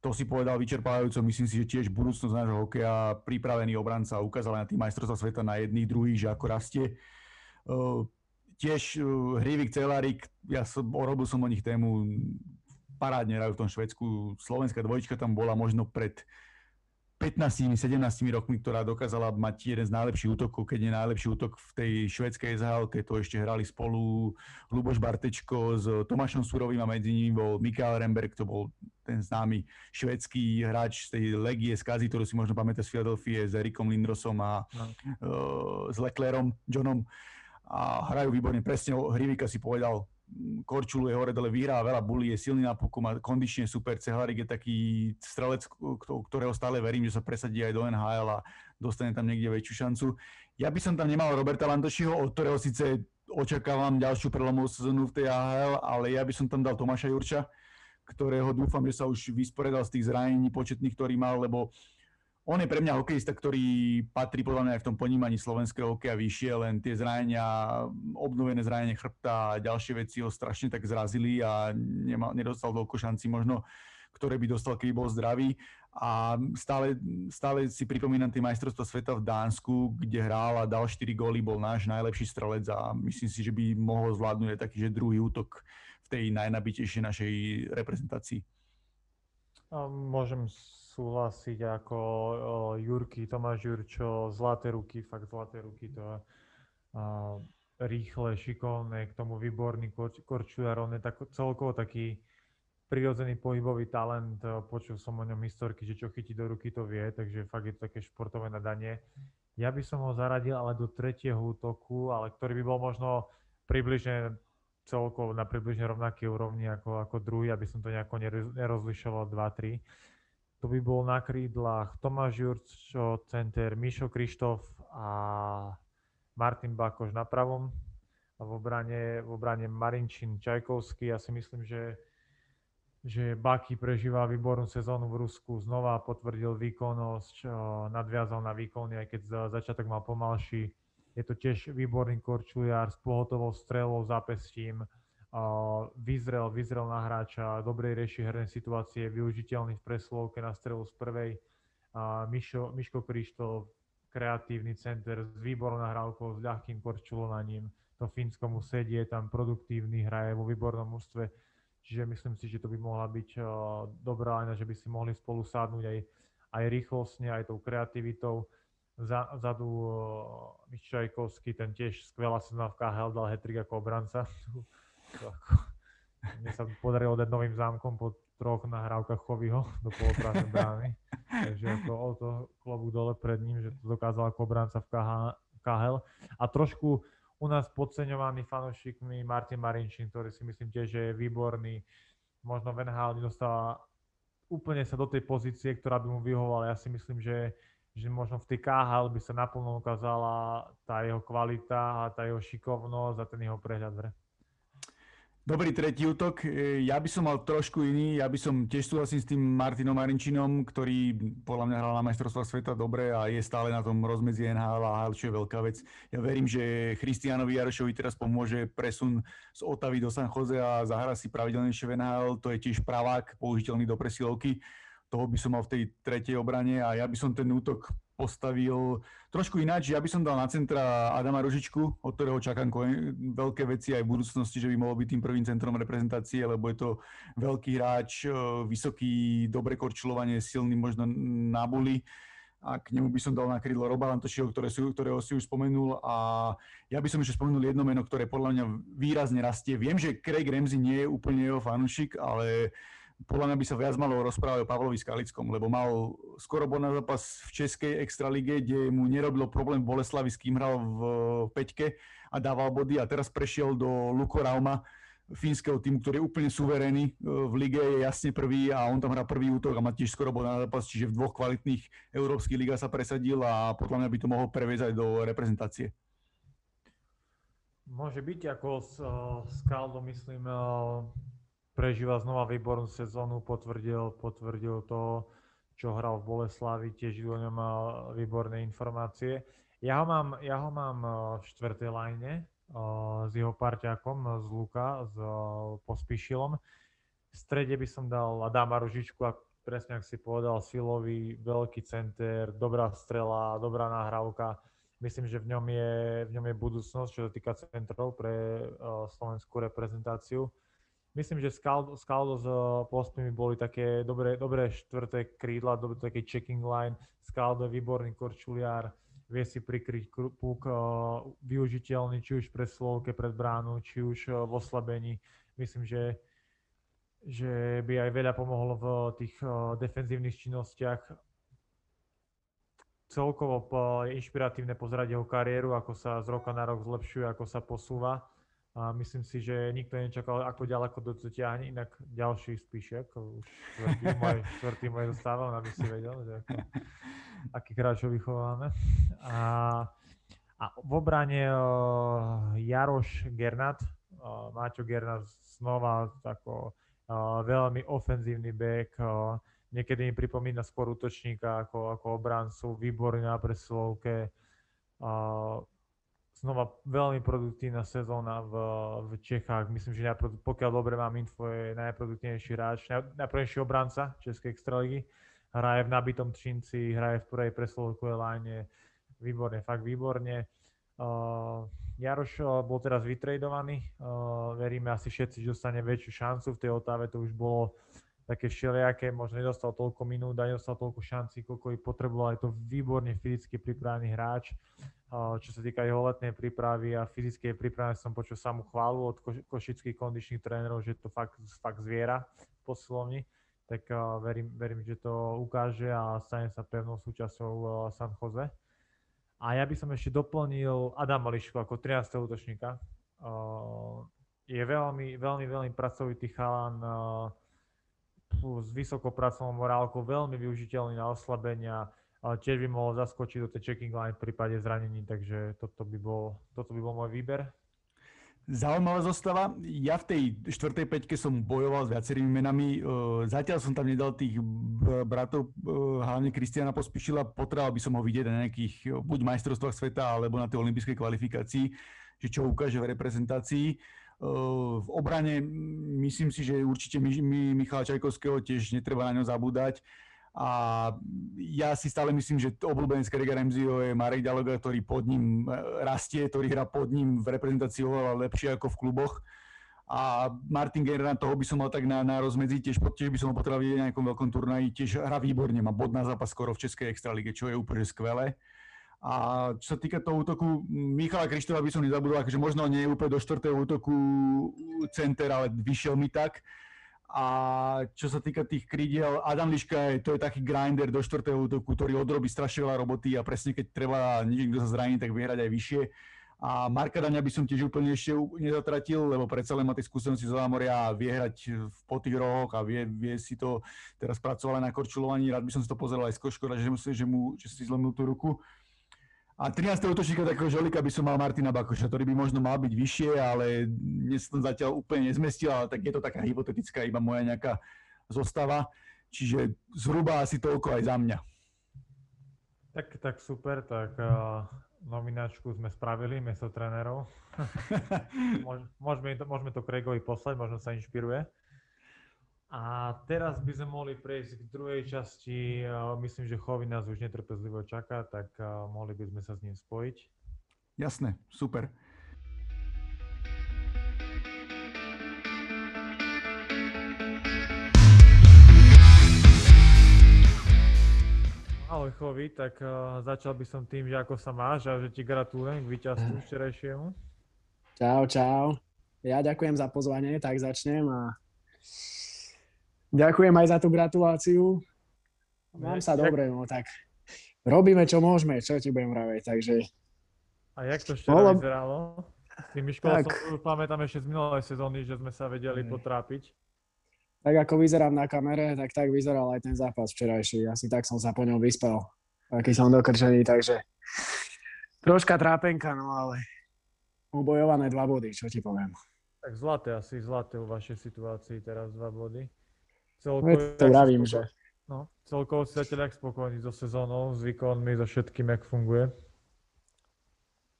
to si povedal vyčerpávajúco, myslím si, že tiež budúcnosť nášho hokeja, pripravený obranca ukázal na tým majstrovstvá sveta na jedných, druhých, že ako rastie. Tiež uh, Hrivik, Celárik, ja som, robil som o nich tému, parádne hrajú v tom Švedsku. Slovenská dvojička tam bola možno pred 15-17 rokmi, ktorá dokázala mať jeden z najlepších útokov, keď nie najlepší útok v tej švedskej SHL, keď to ešte hrali spolu Luboš Bartečko s Tomášom Surovým a medzi nimi bol Mikael Remberg, to bol ten známy švedský hráč z tej legie z Kazy, ktorú si možno pamätá z Philadelphia s Erikom Lindrosom a no. uh, s Leclerom, Johnom a hrajú výborne. Presne Hrivika si povedal, Korčulu je hore dole vyhrá veľa bulí, je silný na puku, má kondične super. Cehlarik je taký strelec, ktorého stále verím, že sa presadí aj do NHL a dostane tam niekde väčšiu šancu. Ja by som tam nemal Roberta Lantošiho, od ktorého síce očakávam ďalšiu prelomovú sezónu v tej AHL, ale ja by som tam dal Tomáša Jurča, ktorého dúfam, že sa už vysporiadal z tých zranení početných, ktorý mal, lebo on je pre mňa hokejista, ktorý patrí podľa mňa aj v tom ponímaní slovenského hokeja vyššie, len tie zranenia, obnovené zranenie chrbta a ďalšie veci ho strašne tak zrazili a nemal, nedostal toľko šanci možno, ktoré by dostal, keby bol zdravý. A stále, stále si pripomínam tie majstrovstvá sveta v Dánsku, kde hral a dal 4 góly, bol náš najlepší strelec a myslím si, že by mohol zvládnuť aj taký, že druhý útok v tej najnabitejšej našej reprezentácii. Môžem súhlasiť ako Jurky, Tomáš Jurčo, zlaté ruky, fakt zlaté ruky, to je a, rýchle, šikovné, k tomu výborný korčuliar, on je tak, celkovo taký prirodzený pohybový talent, počul som o ňom historky, že čo chytí do ruky, to vie, takže fakt je to také športové nadanie. Ja by som ho zaradil ale do tretieho útoku, ale ktorý by bol možno približne celkovo na približne rovnaký úrovni ako, ako druhý, aby som to nejako nerozlišoval 2-3 to by bol na krídlach Tomáš Jurčo, center Mišo Krištof a Martin Bakoš na pravom. A v obrane, v obrane Marinčin Čajkovský. Ja si myslím, že, že Baky prežíva výbornú sezónu v Rusku. Znova potvrdil výkonnosť, nadviazal na výkony, aj keď za začiatok mal pomalší. Je to tiež výborný korčuliar s pohotovou strelou, zápestím vyzrel, vyzrel na hráča, dobre rieši herné situácie, využiteľný v preslovke na strelu z prvej. Mišo, Miško Krištol, kreatívny center s výbornou nahrávkou, s ľahkým korčulovaním. To Fínsko sedie, tam produktívny, hraje vo výbornom mužstve. Čiže myslím si, že to by mohla byť uh, dobrá aj že by si mohli spolu sádnuť aj, aj rýchlostne, aj tou kreativitou. Za, zadu uh, Miščajkovský, ten tiež skvelá sezóna v KHL, dal hetrik ako obranca. Mne sa podarilo dať novým zámkom po troch nahrávkach Chovyho do poloprázdnej brány. Takže ako o to klobúk dole pred ním, že to dokázal ako obranca v KHL. A trošku u nás podceňovaný fanúšikmi Martin Marinčín, ktorý si myslím tiež, že je výborný. Možno Van Halen dostáva úplne sa do tej pozície, ktorá by mu vyhovovala. Ja si myslím, že, že možno v tej KHL by sa naplno ukázala tá jeho kvalita a tá jeho šikovnosť a ten jeho prehľad hre. Dobrý tretí útok. E, ja by som mal trošku iný. Ja by som tiež súhlasím s tým Martinom Marinčinom, ktorý podľa mňa hral na majstrovstvách sveta dobre a je stále na tom rozmedzi NHL a AHL, čo je veľká vec. Ja verím, že Christianovi Jarošovi teraz pomôže presun z Otavy do San Jose a zahra si pravidelnejšie v NHL. To je tiež pravák, použiteľný do presilovky. Toho by som mal v tej tretej obrane a ja by som ten útok postavil trošku ináč. Ja by som dal na centra Adama Ružičku, od ktorého čakám veľké veci aj v budúcnosti, že by mohol byť tým prvým centrom reprezentácie, lebo je to veľký hráč, e, vysoký, dobre korčulovanie, silný možno na buli a k nemu by som dal na krídlo Roba Lantošiho, ktoré si, ktorého si už spomenul a ja by som ešte spomenul jedno meno, ktoré podľa mňa výrazne rastie. Viem, že Craig Ramsey nie je úplne jeho fanúšik, ale podľa mňa by sa viac malo rozprávať o Pavlovi Skalickom, lebo mal skoro bol na zápas v Českej extralige, kde mu nerobilo problém Boleslavi, s kým hral v Peťke a dával body a teraz prešiel do Luko Rauma, fínskeho týmu, ktorý je úplne suverénny e, v lige, je jasne prvý a on tam hrá prvý útok a má tiež skoro bol na zápas, čiže v dvoch kvalitných európskych ligách sa presadil a podľa mňa by to mohol previezať do reprezentácie. Môže byť ako s, s Kaldo, myslím, prežíva znova výbornú sezónu, potvrdil, potvrdil to, čo hral v Boleslavi, tiež o ňom mal výborné informácie. Ja ho mám, ja ho mám eh, v štvrtej line uh, s jeho parťákom z Luka, s Pospíšilom. V strede by som dal Adama Ružičku, a presne ak si povedal, silový, veľký center, dobrá strela, dobrá nahrávka. Myslím, že v ňom je, v ňom je budúcnosť, čo sa týka centrov pre slovenskú reprezentáciu myslím, že Scaldo s uh, Postmi boli také dobré, dobré štvrté krídla, dobré taký checking line. Scaldo je výborný korčuliár, vie si prikryť puk, uh, využiteľný či už pre slovke, pred bránu, či už uh, v oslabení. Myslím, že, že by aj veľa pomohlo v tých defenzívnych činnostiach. Celkovo je inšpiratívne pozerať jeho kariéru, ako sa z roka na rok zlepšuje, ako sa posúva a myslím si, že nikto nečakal, ako ďaleko to ťahne, inak ďalší spíšek, už štvrtý môj, štvrtý môj dostával, aby si vedel, že ako, aký hráčov vychováme. A, a v obrane uh, Jaroš Gernat, uh, Máťo Gernat znova ako uh, veľmi ofenzívny back, uh, niekedy mi pripomína skôr útočníka ako, ako obrancu, výborný na preslovke, uh, znova veľmi produktívna sezóna v, v Čechách. Myslím, že pokiaľ dobre mám info, je najproduktívnejší hráč, najproduktívnejší obranca Českej extraligy. Hraje v nabitom Třinci, hraje v prvej preslovkovej line, výborne, fakt výborne. Uh, Jaroš bol teraz vytredovaný, uh, veríme asi všetci, že dostane väčšiu šancu, v tej otáve to už bolo také všelijaké, možno nedostal toľko minút a nedostal toľko šancí, koľko ich potreboval. Je to výborne fyzicky pripravený hráč. Čo sa týka jeho letnej prípravy a fyzickej prípravy, som počul samú chválu od košických kondičných trénerov, že to fakt, fakt zviera posilovni. Tak verím, verím, že to ukáže a stane sa pevnou súčasťou San Jose. A ja by som ešte doplnil Adam Lišku ako 13. útočníka. Je veľmi, veľmi, veľmi pracovitý chalan, s vysokou pracovnou morálkou, veľmi využiteľný na oslabenia, ale tiež by mohol zaskočiť do tej checking line v prípade zranení, takže toto by bol, toto by bol môj výber. Zaujímavá zostava. Ja v tej štvrtej peťke som bojoval s viacerými menami. Zatiaľ som tam nedal tých bratov, hlavne Kristiana Pospišila. Potreboval by som ho vidieť na nejakých e, buď majstrovstvách sveta, alebo na tej olympijskej kvalifikácii, že čo ukáže v reprezentácii. V obrane myslím si, že určite Michala Čajkovského tiež netreba na ňo zabúdať. A ja si stále myslím, že obľúbenec Krega Remzio je Marek Daloga, ktorý pod ním e, rastie, ktorý hrá pod ním v reprezentácii oveľa lepšie ako v kluboch. A Martin Gerrard, toho by som mal tak na, na rozmedzi, tiež, tiež by som ho potreboval vidieť na nejakom veľkom turnaji, tiež hrá výborne, má bod na zápas skoro v Českej extralige, čo je úplne skvelé. A čo sa týka toho útoku, Michala Krištofa by som nezabudol, akože možno nie je úplne do štvrtého útoku center, ale vyšiel mi tak. A čo sa týka tých krídiel, Adam Liška je, to je taký grinder do štvrtého útoku, ktorý odrobí strašne veľa roboty a presne keď treba niekto sa zraní, tak vyhrať aj vyššie. A Marka Daňa by som tiež úplne ešte nezatratil, lebo predsa len má tie skúsenosti z Zámoria a vie hrať po tých rohoch a vie, vie si to, teraz pracoval aj na korčulovaní, rád by som si to pozeral aj z Koškoda, že, že, mu, že si zlomil tú ruku. A 13. útočníka takého žolika by som mal Martina Bakoša, ktorý by možno mal byť vyššie, ale dnes som zatiaľ úplne nezmestil, ale tak je to taká hypotetická iba moja nejaká zostava. Čiže zhruba asi toľko aj za mňa. Tak, tak super, tak uh, nominačku sme spravili, miesto trénerov. môžeme, to, môžeme to Craigovi poslať, možno sa inšpiruje. A teraz by sme mohli prejsť k druhej časti. Myslím, že Chovy nás už netrpezlivo čaká, tak mohli by sme sa s ním spojiť. Jasné, super. Ahoj Chovy, tak uh, začal by som tým, že ako sa máš a že ti gratulujem k víťazstvu včerajšiemu. Čau, čau. Ja ďakujem za pozvanie, tak začnem a Ďakujem aj za tú gratuláciu. Mám sa dobre, no tak robíme, čo môžeme, čo ti budem vraviť, takže... A jak to ešte Holo... vyzeralo? Tým Miško, tak... som pamätám ešte z minulej sezóny, že sme sa vedeli potrápiť. Tak ako vyzerám na kamere, tak tak vyzeral aj ten zápas včerajší. Asi tak som sa po ňom vyspal. Aký som dokrčený, takže troška trápenka, no ale ubojované dva body, čo ti poviem. Tak zlaté asi, zlaté u vašej situácii teraz dva body. Celkovo, to vravím, že... No, celkovo si zatiaľ spokojný so sezónou, s výkonmi, so všetkým, jak funguje?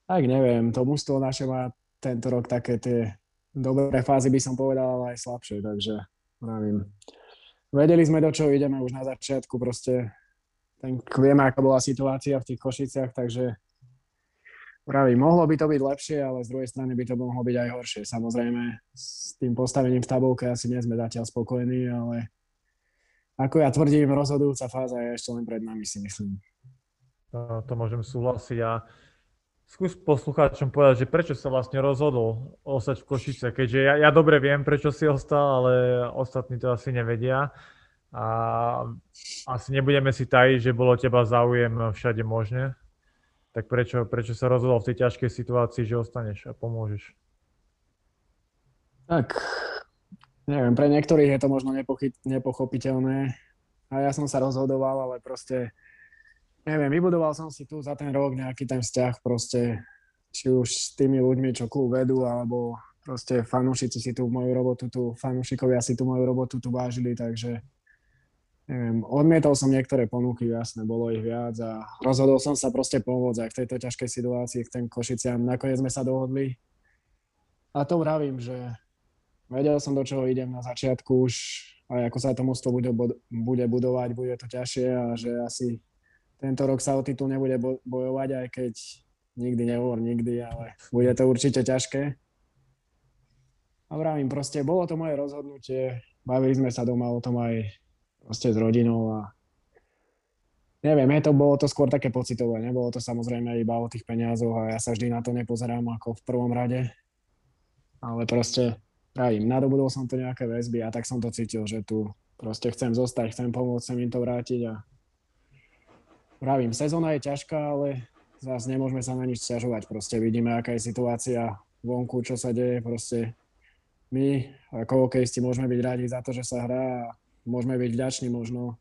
Tak neviem, to mústvo naše má tento rok také tie dobré fázy, by som povedal, ale aj slabšie, takže vravím. Vedeli sme, do čoho ideme už na začiatku, proste ten, vieme, aká bola situácia v tých Košiciach, takže Pravím, mohlo by to byť lepšie, ale z druhej strany by to mohlo byť aj horšie. Samozrejme, s tým postavením v tabulke asi nie sme zatiaľ spokojní, ale ako ja tvrdím, rozhodujúca fáza je ešte len pred nami, si myslím. To, to môžem súhlasiť a skús poslucháčom povedať, že prečo sa vlastne rozhodol ostať v Košice, keďže ja, ja dobre viem, prečo si ostal, ale ostatní to asi nevedia. A asi nebudeme si tajiť, že bolo teba záujem všade možne tak prečo, prečo sa rozhodol v tej ťažkej situácii, že ostaneš a pomôžeš? Tak, neviem, pre niektorých je to možno nepochy- nepochopiteľné a ja som sa rozhodoval, ale proste, neviem, vybudoval som si tu za ten rok nejaký ten vzťah proste, či už s tými ľuďmi, čo klub vedú, alebo proste fanúšici si tu moju robotu tu, fanúšikovia si tu moju robotu tu vážili, takže neviem, odmietol som niektoré ponuky, jasné, bolo ich viac a rozhodol som sa proste pomôcť aj v tejto ťažkej situácii k ten Košiciam. Nakoniec sme sa dohodli. A to vravím, že vedel som, do čoho idem na začiatku už, aj ako sa to mústvo bude, bude budovať, bude to ťažšie a že asi tento rok sa o titul nebude bojovať, aj keď nikdy nehovor nikdy, ale bude to určite ťažké. A vravím, proste bolo to moje rozhodnutie, bavili sme sa doma o tom aj proste s rodinou a neviem, je to, bolo to skôr také pocitové, nebolo to samozrejme iba o tých peniazoch a ja sa vždy na to nepozerám ako v prvom rade, ale proste pravím, nadobudol som to nejaké väzby a tak som to cítil, že tu proste chcem zostať, chcem pomôcť, chcem im to vrátiť a pravím, sezóna je ťažká, ale zase nemôžeme sa na nič stiažovať, proste vidíme, aká je situácia vonku, čo sa deje, proste my ako hokejisti môžeme byť radi za to, že sa hrá a môžeme byť vďační možno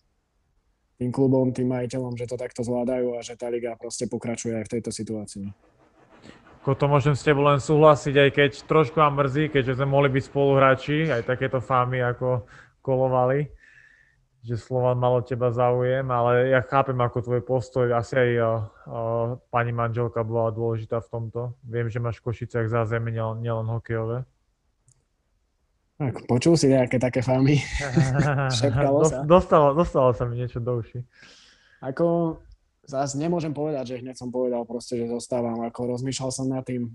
tým klubom, tým majiteľom, že to takto zvládajú a že tá liga proste pokračuje aj v tejto situácii. Ako to môžem s tebou len súhlasiť, aj keď trošku vám mrzí, keďže sme mohli byť spoluhráči, aj takéto fámy ako kolovali, že Slovan malo teba záujem, ale ja chápem ako tvoj postoj, asi aj uh, uh, pani manželka bola dôležitá v tomto. Viem, že máš v Košiciach zázemie nielen hokejové. Tak, počul si nejaké také famy? Šepkalo sa? Dostalo, dostalo sa mi niečo do uši. Ako, zase nemôžem povedať, že hneď som povedal proste, že zostávam. Ako rozmýšľal som nad tým.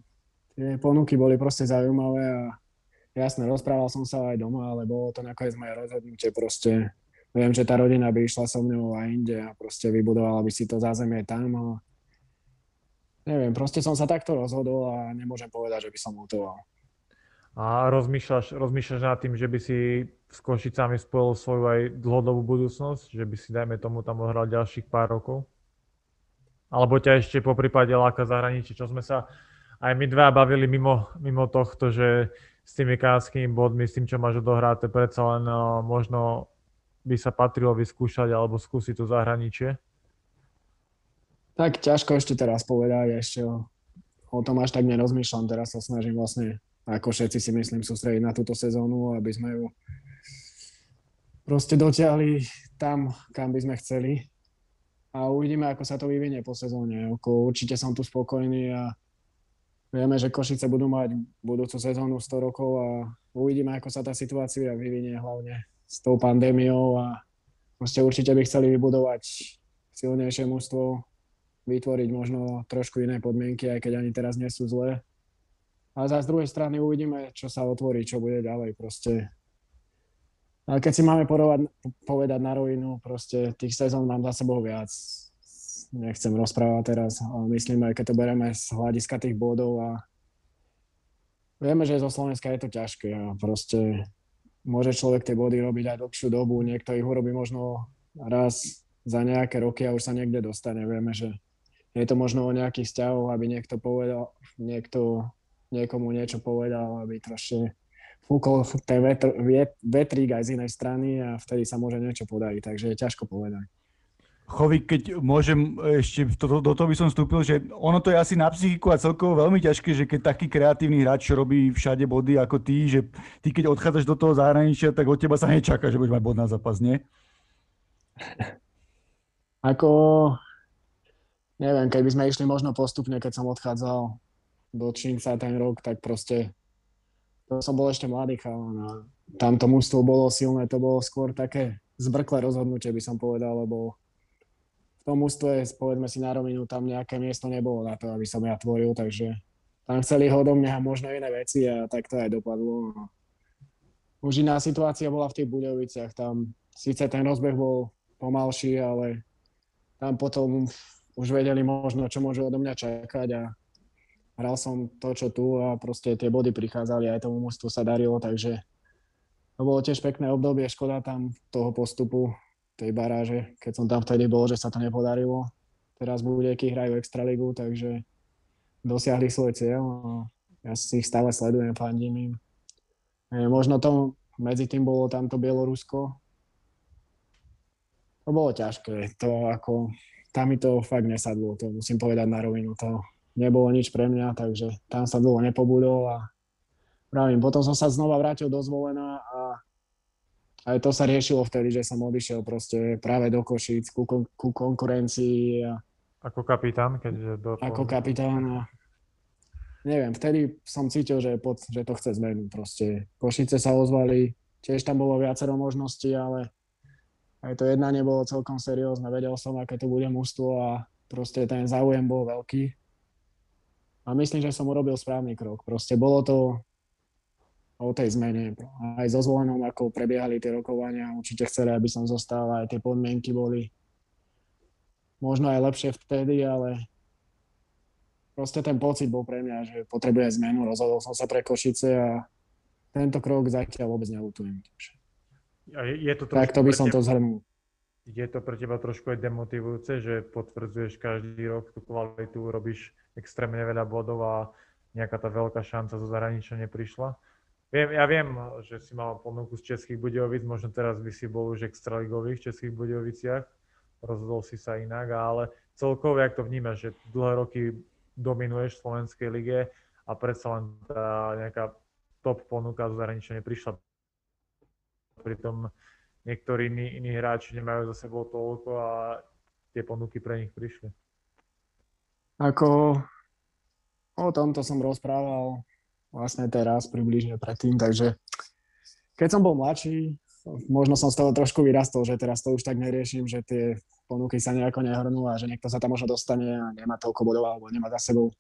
Tie ponuky boli proste zaujímavé a jasne, rozprával som sa aj doma, ale bolo to nakoniec moje rozhodnutie proste. Viem, že tá rodina by išla so mnou aj inde a proste vybudovala by si to zázemie tam. A neviem, proste som sa takto rozhodol a nemôžem povedať, že by som mutoval. A rozmýšľaš, rozmýšľaš nad tým, že by si s Košicami spojil svoju aj dlhodobú budúcnosť, že by si, dajme tomu, tam ohral ďalších pár rokov? Alebo ťa ešte po prípade láka zahraničí, čo sme sa aj my dva bavili mimo, mimo tohto, že s tými kanadskými bodmi, s tým, čo máš odohráte, predsa len uh, možno by sa patrilo vyskúšať alebo skúsiť to zahraničie? Tak ťažko ešte teraz povedať, ešte o, o tom až tak nerozmýšľam, teraz sa snažím vlastne ako všetci si myslím, sústrediť na túto sezónu, aby sme ju proste dotiahli tam, kam by sme chceli. A uvidíme, ako sa to vyvinie po sezóne. určite som tu spokojný a vieme, že Košice budú mať budúcu sezónu 100 rokov a uvidíme, ako sa tá situácia vyvinie hlavne s tou pandémiou a proste určite by chceli vybudovať silnejšie mužstvo, vytvoriť možno trošku iné podmienky, aj keď ani teraz nie sú zlé. Ale z druhej strany uvidíme, čo sa otvorí, čo bude ďalej proste. Ale keď si máme porovať, povedať na rovinu, proste tých sezón mám za sebou viac. Nechcem rozprávať teraz, ale myslím, aj keď to bereme z hľadiska tých bodov a vieme, že zo Slovenska je to ťažké a proste môže človek tie body robiť aj dlhšiu dobu, niekto ich urobí možno raz za nejaké roky a už sa niekde dostane. Vieme, že je to možno o nejakých vzťahoch, aby niekto povedal, niekto niekomu niečo povedal, aby trošku fúkol ten vetr, vetrík aj z inej strany a vtedy sa môže niečo podariť, takže je ťažko povedať. Chovi, keď môžem ešte, to, do toho by som vstúpil, že ono to je asi na psychiku a celkovo veľmi ťažké, že keď taký kreatívny hráč robí všade body ako ty, že ty keď odchádzaš do toho zahraničia, tak od teba sa nečaká, že budeš mať bod na zápas, nie? Ako, neviem, keby sme išli možno postupne, keď som odchádzal do Čínca ten rok, tak proste to som bol ešte mladý chalan a tam to mústvo bolo silné, to bolo skôr také zbrklé rozhodnutie, by som povedal, lebo v tom mústve, povedzme si na rovinu, tam nejaké miesto nebolo na to, aby som ja tvoril, takže tam chceli ho do mňa možno iné veci a tak to aj dopadlo. Už iná situácia bola v tých Budoviciach, tam síce ten rozbeh bol pomalší, ale tam potom už vedeli možno, čo môžu odo mňa čakať a hral som to, čo tu a proste tie body prichádzali, aj tomu mústvu sa darilo, takže to bolo tiež pekné obdobie, škoda tam toho postupu, tej baráže, keď som tam vtedy bol, že sa to nepodarilo. Teraz Budeky hrajú Extraligu, takže dosiahli svoj cieľ a ja si ich stále sledujem, fandím im. E, možno to medzi tým bolo tamto Bielorusko. To bolo ťažké, to ako, tam mi to fakt nesadlo, to musím povedať na rovinu. To, nebolo nič pre mňa, takže tam sa dlho nepobudol a pravím, potom som sa znova vrátil do zvolená a aj to sa riešilo vtedy, že som odišiel proste práve do Košíc ku, ku konkurencii. A, ako kapitán? Keď do. Ako kapitán a neviem, vtedy som cítil, že, pod, že to chce zmenu proste. Košice sa ozvali, tiež tam bolo viacero možností, ale aj to jedna nebolo celkom seriózne. Vedel som, aké to bude mústvo a proste ten záujem bol veľký a myslím, že som urobil správny krok. Proste bolo to o tej zmene. Aj so zvolenom, ako prebiehali tie rokovania, určite chceli, aby som zostal, aj tie podmienky boli možno aj lepšie vtedy, ale proste ten pocit bol pre mňa, že potrebuje zmenu. Rozhodol som sa pre Košice a tento krok zatiaľ vôbec nelutujem. A je to tak to by som to zhrnul. Je to pre teba trošku aj demotivujúce, že potvrdzuješ každý rok tú kvalitu, robíš extrémne veľa bodov a nejaká tá veľká šanca zo zahraničia neprišla. Viem, ja viem, že si mal ponuku z Českých Budejovic, možno teraz by si bol už extraligových v Českých Budejoviciach, rozhodol si sa inak, ale celkovo, jak to vnímaš, že dlhé roky dominuješ v Slovenskej lige a predsa len tá nejaká top ponuka zo zahraničia neprišla. Pritom niektorí iní, iní hráči nemajú za sebou toľko a tie ponuky pre nich prišli. Ako o tomto som rozprával vlastne teraz približne predtým, takže keď som bol mladší, možno som z toho trošku vyrastol, že teraz to už tak neriešim, že tie ponuky sa nejako nehrnú a že niekto sa tam možno dostane a nemá toľko bodov alebo nemá za sebou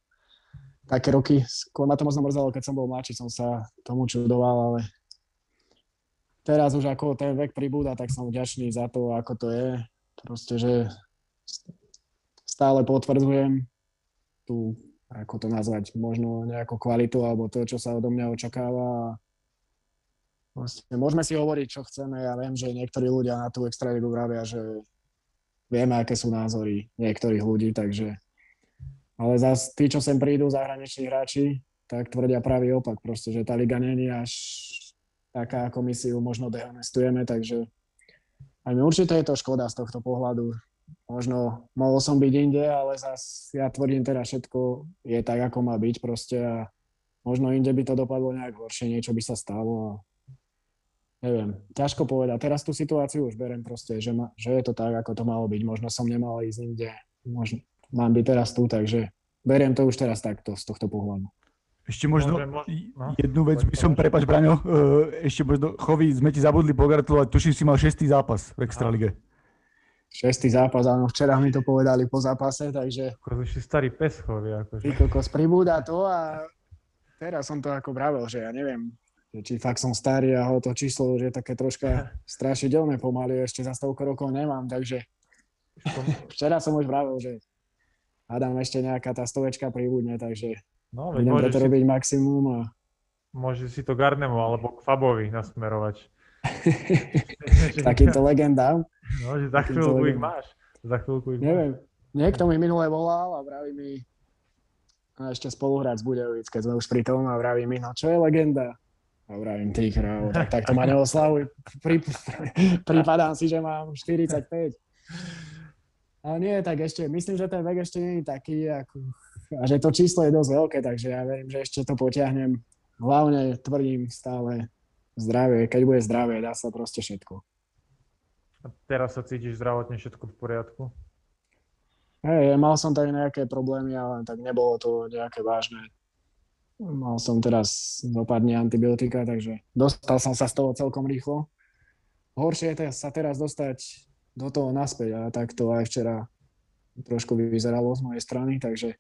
také roky. Skôr ma to možno mrzelo, keď som bol mladší, som sa tomu čudoval, ale teraz už ako ten vek pribúda, tak som vďačný za to, ako to je. Proste, že stále potvrdzujem tú ako to nazvať, možno nejakú kvalitu alebo to, čo sa odo mňa očakáva. Vlastne, môžeme si hovoriť, čo chceme. Ja viem, že niektorí ľudia na tú extraligu vravia, že vieme, aké sú názory niektorých ľudí, takže ale zase tí, čo sem prídu, zahraniční hráči, tak tvrdia pravý opak, proste, že tá liga není až taká, ako my si ju možno dehonestujeme, takže aj mi určite je to škoda z tohto pohľadu. Možno mohol som byť inde, ale zase ja tvrdím teda všetko je tak, ako má byť proste a možno inde by to dopadlo nejak horšie, niečo by sa stalo a neviem, ťažko povedať. Teraz tú situáciu už berem proste, že, ma, že je to tak, ako to malo byť. Možno som nemal ísť inde, možno mám byť teraz tu, takže beriem to už teraz takto z tohto pohľadu. Ešte možno no, jednu vec by som, prepač Braňo, uh, ešte možno, Chovi, sme ti zabudli pogratulovať, tuším si mal šestý zápas v Extralige. Šestý zápas, áno, včera mi to povedali po zápase, takže... Ako si starý pes Chovi, akože. Ty kokos, pribúda to a teraz som to ako vravel, že ja neviem, či fakt som starý a ho to číslo už je také troška strašidelné pomaly, ešte za stovko rokov nemám, takže včera som už vravel, že hádam ešte nejaká tá stovečka pribudne, takže No, Budem preto si... robiť maximum a... Môže si to Gardnemu alebo k Fabovi nasmerovať. Takýmto legendám. No, že za chvíľku ich máš. Za chvíľku ich Neviem. Niekto mi minule volal a vraví mi, a ešte spoluhrať z Budejovic, keď sme už pri tom a vraví mi, no čo je legenda? A vravím, ty krávo, tak, tak to ma neoslavuj. Pri, pripadám si, že mám 45. Ale nie, tak ešte, myslím, že ten vek ešte nie je taký, ako a že to číslo je dosť veľké, takže ja verím, že ešte to potiahnem. Hlavne tvrdím stále zdravie. Keď bude zdravie, dá sa proste všetko. A teraz sa cítiš zdravotne všetko v poriadku? Hej, mal som tak nejaké problémy, ale tak nebolo to nejaké vážne. Mal som teraz dopadne antibiotika, takže dostal som sa z toho celkom rýchlo. Horšie je sa teraz dostať do toho naspäť a tak to aj včera trošku vyzeralo z mojej strany, takže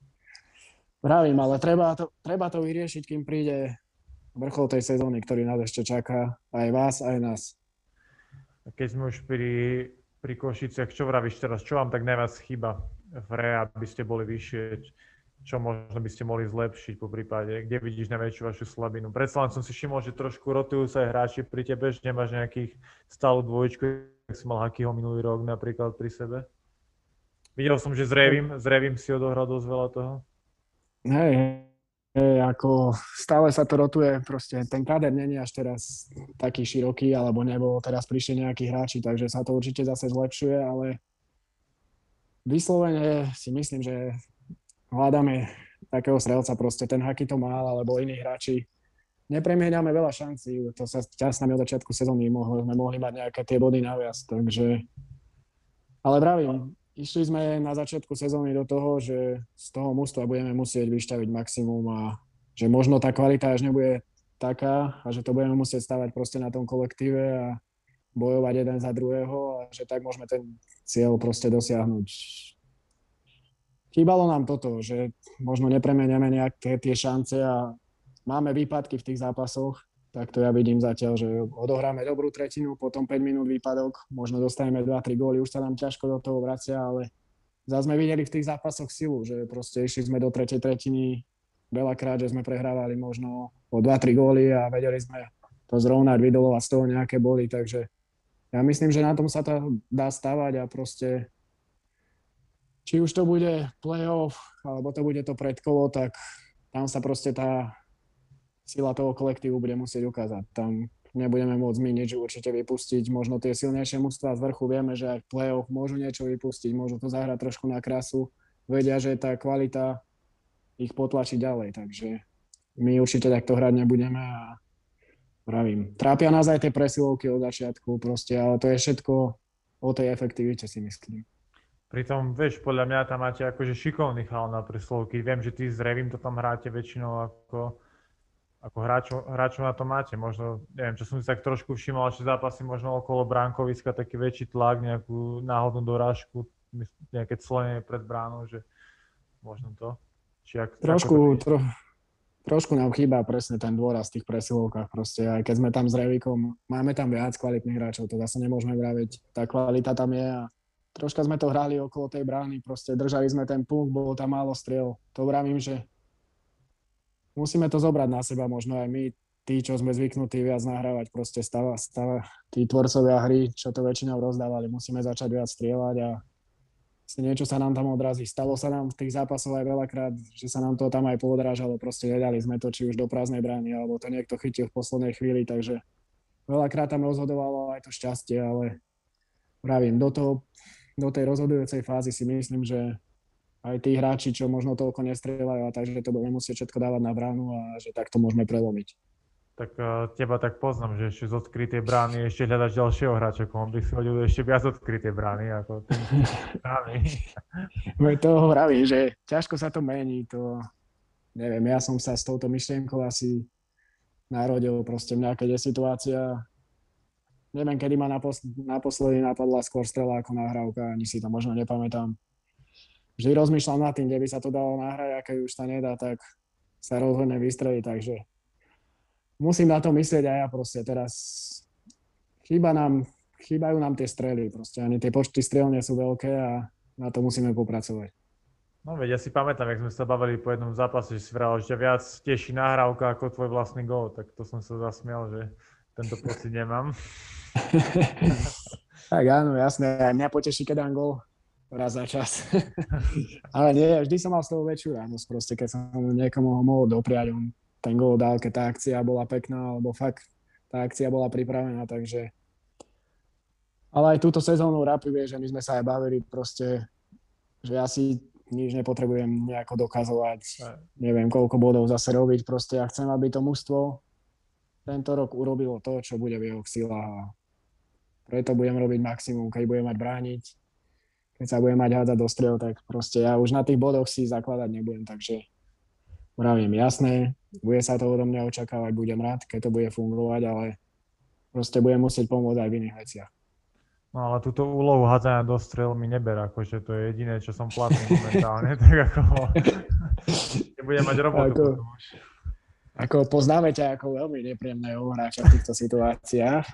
Vravím, ale treba to, treba to vyriešiť, kým príde vrchol tej sezóny, ktorý nás ešte čaká. Aj vás, aj nás. Keď sme už pri, pri Košiciach, čo vravíš teraz? Čo vám tak najviac chýba v re, aby ste boli vyššie? Čo možno by ste mohli zlepšiť po prípade? Kde vidíš najväčšiu vašu slabinu? Predsa len som si všimol, že trošku rotujú sa aj hráči pri tebe, že nemáš nejakých stálu dvojičku, ak si mal Hakyho minulý rok napríklad pri sebe. Videl som, že s Revim, s Revim si odohral dosť veľa toho. Hej, ako stále sa to rotuje, proste ten káder není až teraz taký široký, alebo nebol teraz prišli nejakí hráči, takže sa to určite zase zlepšuje, ale vyslovene si myslím, že hľadáme takého strelca, proste ten Haky to mal, alebo iní hráči. Nepremieňame veľa šancí, to sa s nami od začiatku sezóny mohli, sme mohli mať nejaké tie body naviac, takže ale vravím, išli sme na začiatku sezóny do toho, že z toho mústva budeme musieť vyšťaviť maximum a že možno tá kvalita až nebude taká a že to budeme musieť stavať proste na tom kolektíve a bojovať jeden za druhého a že tak môžeme ten cieľ proste dosiahnuť. Chýbalo nám toto, že možno nepremeniame nejaké tie šance a máme výpadky v tých zápasoch, tak to ja vidím zatiaľ, že odohráme dobrú tretinu, potom 5 minút výpadok, možno dostaneme 2-3 góly, už sa nám ťažko do toho vracia, ale zase sme videli v tých zápasoch silu, že proste išli sme do tretej tretiny veľakrát, že sme prehrávali možno o 2-3 góly a vedeli sme to zrovnať, vydolovať z toho nejaké boli, takže ja myslím, že na tom sa to dá stavať a proste či už to bude playoff, alebo to bude to predkolo, tak tam sa proste tá sila toho kolektívu bude musieť ukázať. Tam nebudeme môcť my nič určite vypustiť. Možno tie silnejšie mužstva z vrchu vieme, že aj v play-off môžu niečo vypustiť, môžu to zahrať trošku na krasu. Vedia, že tá kvalita ich potlačí ďalej, takže my určite takto hrať nebudeme a pravím. Trápia nás aj tie presilovky od začiatku proste, ale to je všetko o tej efektivite si myslím. Pritom, vieš, podľa mňa tam máte akože šikovný chal na presilovky. Viem, že ty s Revim to tam hráte väčšinou ako ako hráčov, hráčov na to máte. Možno, neviem, čo som si tak trošku všimol, že zápasy možno okolo bránkoviska, taký väčší tlak, nejakú náhodnú dorážku, nejaké clenie pred bránou, že možno to. Či ak, trošku, tro, trošku nám chýba presne ten dôraz v tých presilovkách. Proste aj keď sme tam s Revikom, máme tam viac kvalitných hráčov, to zase nemôžeme vraviť. Tá kvalita tam je a troška sme to hrali okolo tej brány, proste držali sme ten punkt, bolo tam málo striel. To vravím, že musíme to zobrať na seba možno aj my, tí, čo sme zvyknutí viac nahrávať, proste stava, stava, tí tvorcovia hry, čo to väčšinou rozdávali, musíme začať viac strieľať a niečo sa nám tam odrazí. Stalo sa nám v tých zápasoch aj veľakrát, že sa nám to tam aj poodrážalo, proste nedali sme to či už do prázdnej brány, alebo to niekto chytil v poslednej chvíli, takže veľakrát tam rozhodovalo aj to šťastie, ale pravím, do, toho, do tej rozhodujúcej fázy si myslím, že aj tí hráči, čo možno toľko nestrieľajú, takže to budeme musieť všetko dávať na bránu a že takto môžeme prelomiť. Tak uh, teba tak poznám, že ešte z odkrytej brány ešte hľadaš ďalšieho hráča, on by si hodil ešte viac odkrytej brány ako Veď to hovorí, že ťažko sa to mení, to neviem, ja som sa s touto myšlienkou asi narodil, proste v nejakej situácia, neviem, kedy ma napos- naposledy napadla skôr strela ako nahrávka, ani si to možno nepamätám. Vždy rozmýšľam nad tým, kde by sa to dalo nahrať a keď už sa nedá, tak sa rozhodne vystreliť, takže musím na to myslieť aj ja proste teraz. Chýba nám, chýbajú nám tie strely proste, ani tie počty strel nie sú veľké a na to musíme popracovať. No veď ja si pamätám, jak sme sa bavili po jednom zápase, že si vral, že viac teší nahrávka ako tvoj vlastný gól, tak to som sa zasmial, že tento pocit nemám. tak áno, jasné, mňa poteší, keď dám gól raz za čas. Ale nie, vždy som mal z toho väčšiu radosť, proste, keď som niekomu ho mohol dopriať, on ten gól dal, keď tá akcia bola pekná, alebo fakt tá akcia bola pripravená, takže ale aj túto sezónu Rapy vie, že my sme sa aj bavili proste, že ja si nič nepotrebujem nejako dokazovať, neviem koľko bodov zase robiť, proste ja chcem, aby to mužstvo tento rok urobilo to, čo bude v jeho silách a preto budem robiť maximum, keď budem mať brániť, keď sa budem mať hádzať do strel, tak proste ja už na tých bodoch si zakladať nebudem, takže vravím, jasné, bude sa to odo mňa očakávať, budem rád, keď to bude fungovať, ale proste budem musieť pomôcť aj v iných veciach. No ale túto úlohu hádzania do strel mi neber, akože to je jediné, čo som platný momentálne, tak ako nebudem mať robotu ako, potom už. Ako poznáme ťa ako veľmi nepríjemného hráča v týchto situáciách,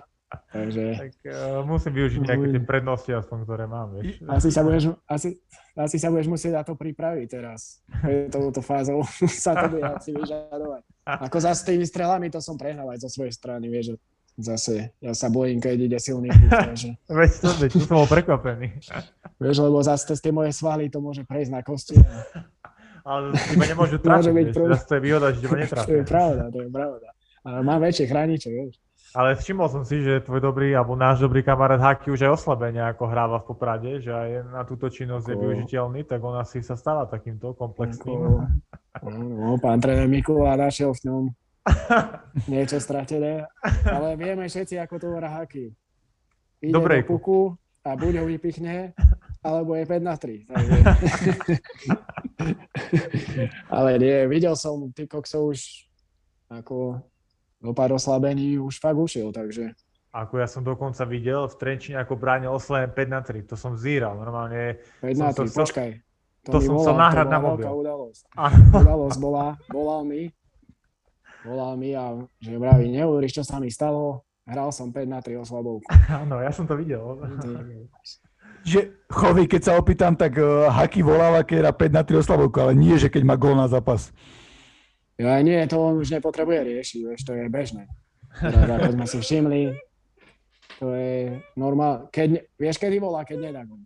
Takže... Tak uh, musím využiť nejaké tie prednosti aspoň, ktoré mám, vieš. Asi sa budeš, asi, asi sa budeš musieť na to pripraviť teraz. Touto fázou sa to bude asi vyžadovať. Ako za s tými strelami to som prehnal aj zo svojej strany, vieš, zase ja sa bojím, keď ide silný že... Veď to, veď to som bol prekvapený. Vieš, lebo zase tie moje svaly to môže prejsť na kosti. Ale teba nemôžu trafiť, vieš, to je výhoda, že teba netrafia. To je pravda, to je pravda. Ale mám väčšie chrániče, vieš. Ale všimol som si, že tvoj dobrý, alebo náš dobrý kamarát Haki už aj oslabenie ako hráva v Poprade, že aj na túto činnosť je využiteľný, tak on asi sa stáva takýmto komplexným. No, pán tréner Mikula našiel v ňom niečo stratené, ale vieme všetci, ako to hrá Haki. Ide Dobre. do puku a buď ho vypichne, alebo je 5 na 3. Takže... ale nie, videl som ty koksov už ako do pár oslabení už fakt ušiel, takže... Ako ja som dokonca videl v Trenčine, ako bránil oslaven 5 na 3. To som zíral, normálne. 5 na 3, chcel, počkaj. To, to som chcel nahrať na mobil. udalosť. udalosť bola, volal mi, volal mi a že vraví, neuveríš, čo sa mi stalo, hral som 5 na 3 oslabovku. Áno, ja som to videl. že chovy, keď sa opýtam, tak uh, Haki volala, keď era 5 na 3 oslabovku, ale nie, že keď má gól na zápas. Ja nie, to on už nepotrebuje riešiť, vieš, to je bežné. Teda, ako sme si všimli, to je normál. Keď, vieš, kedy volá, keď nedá gol.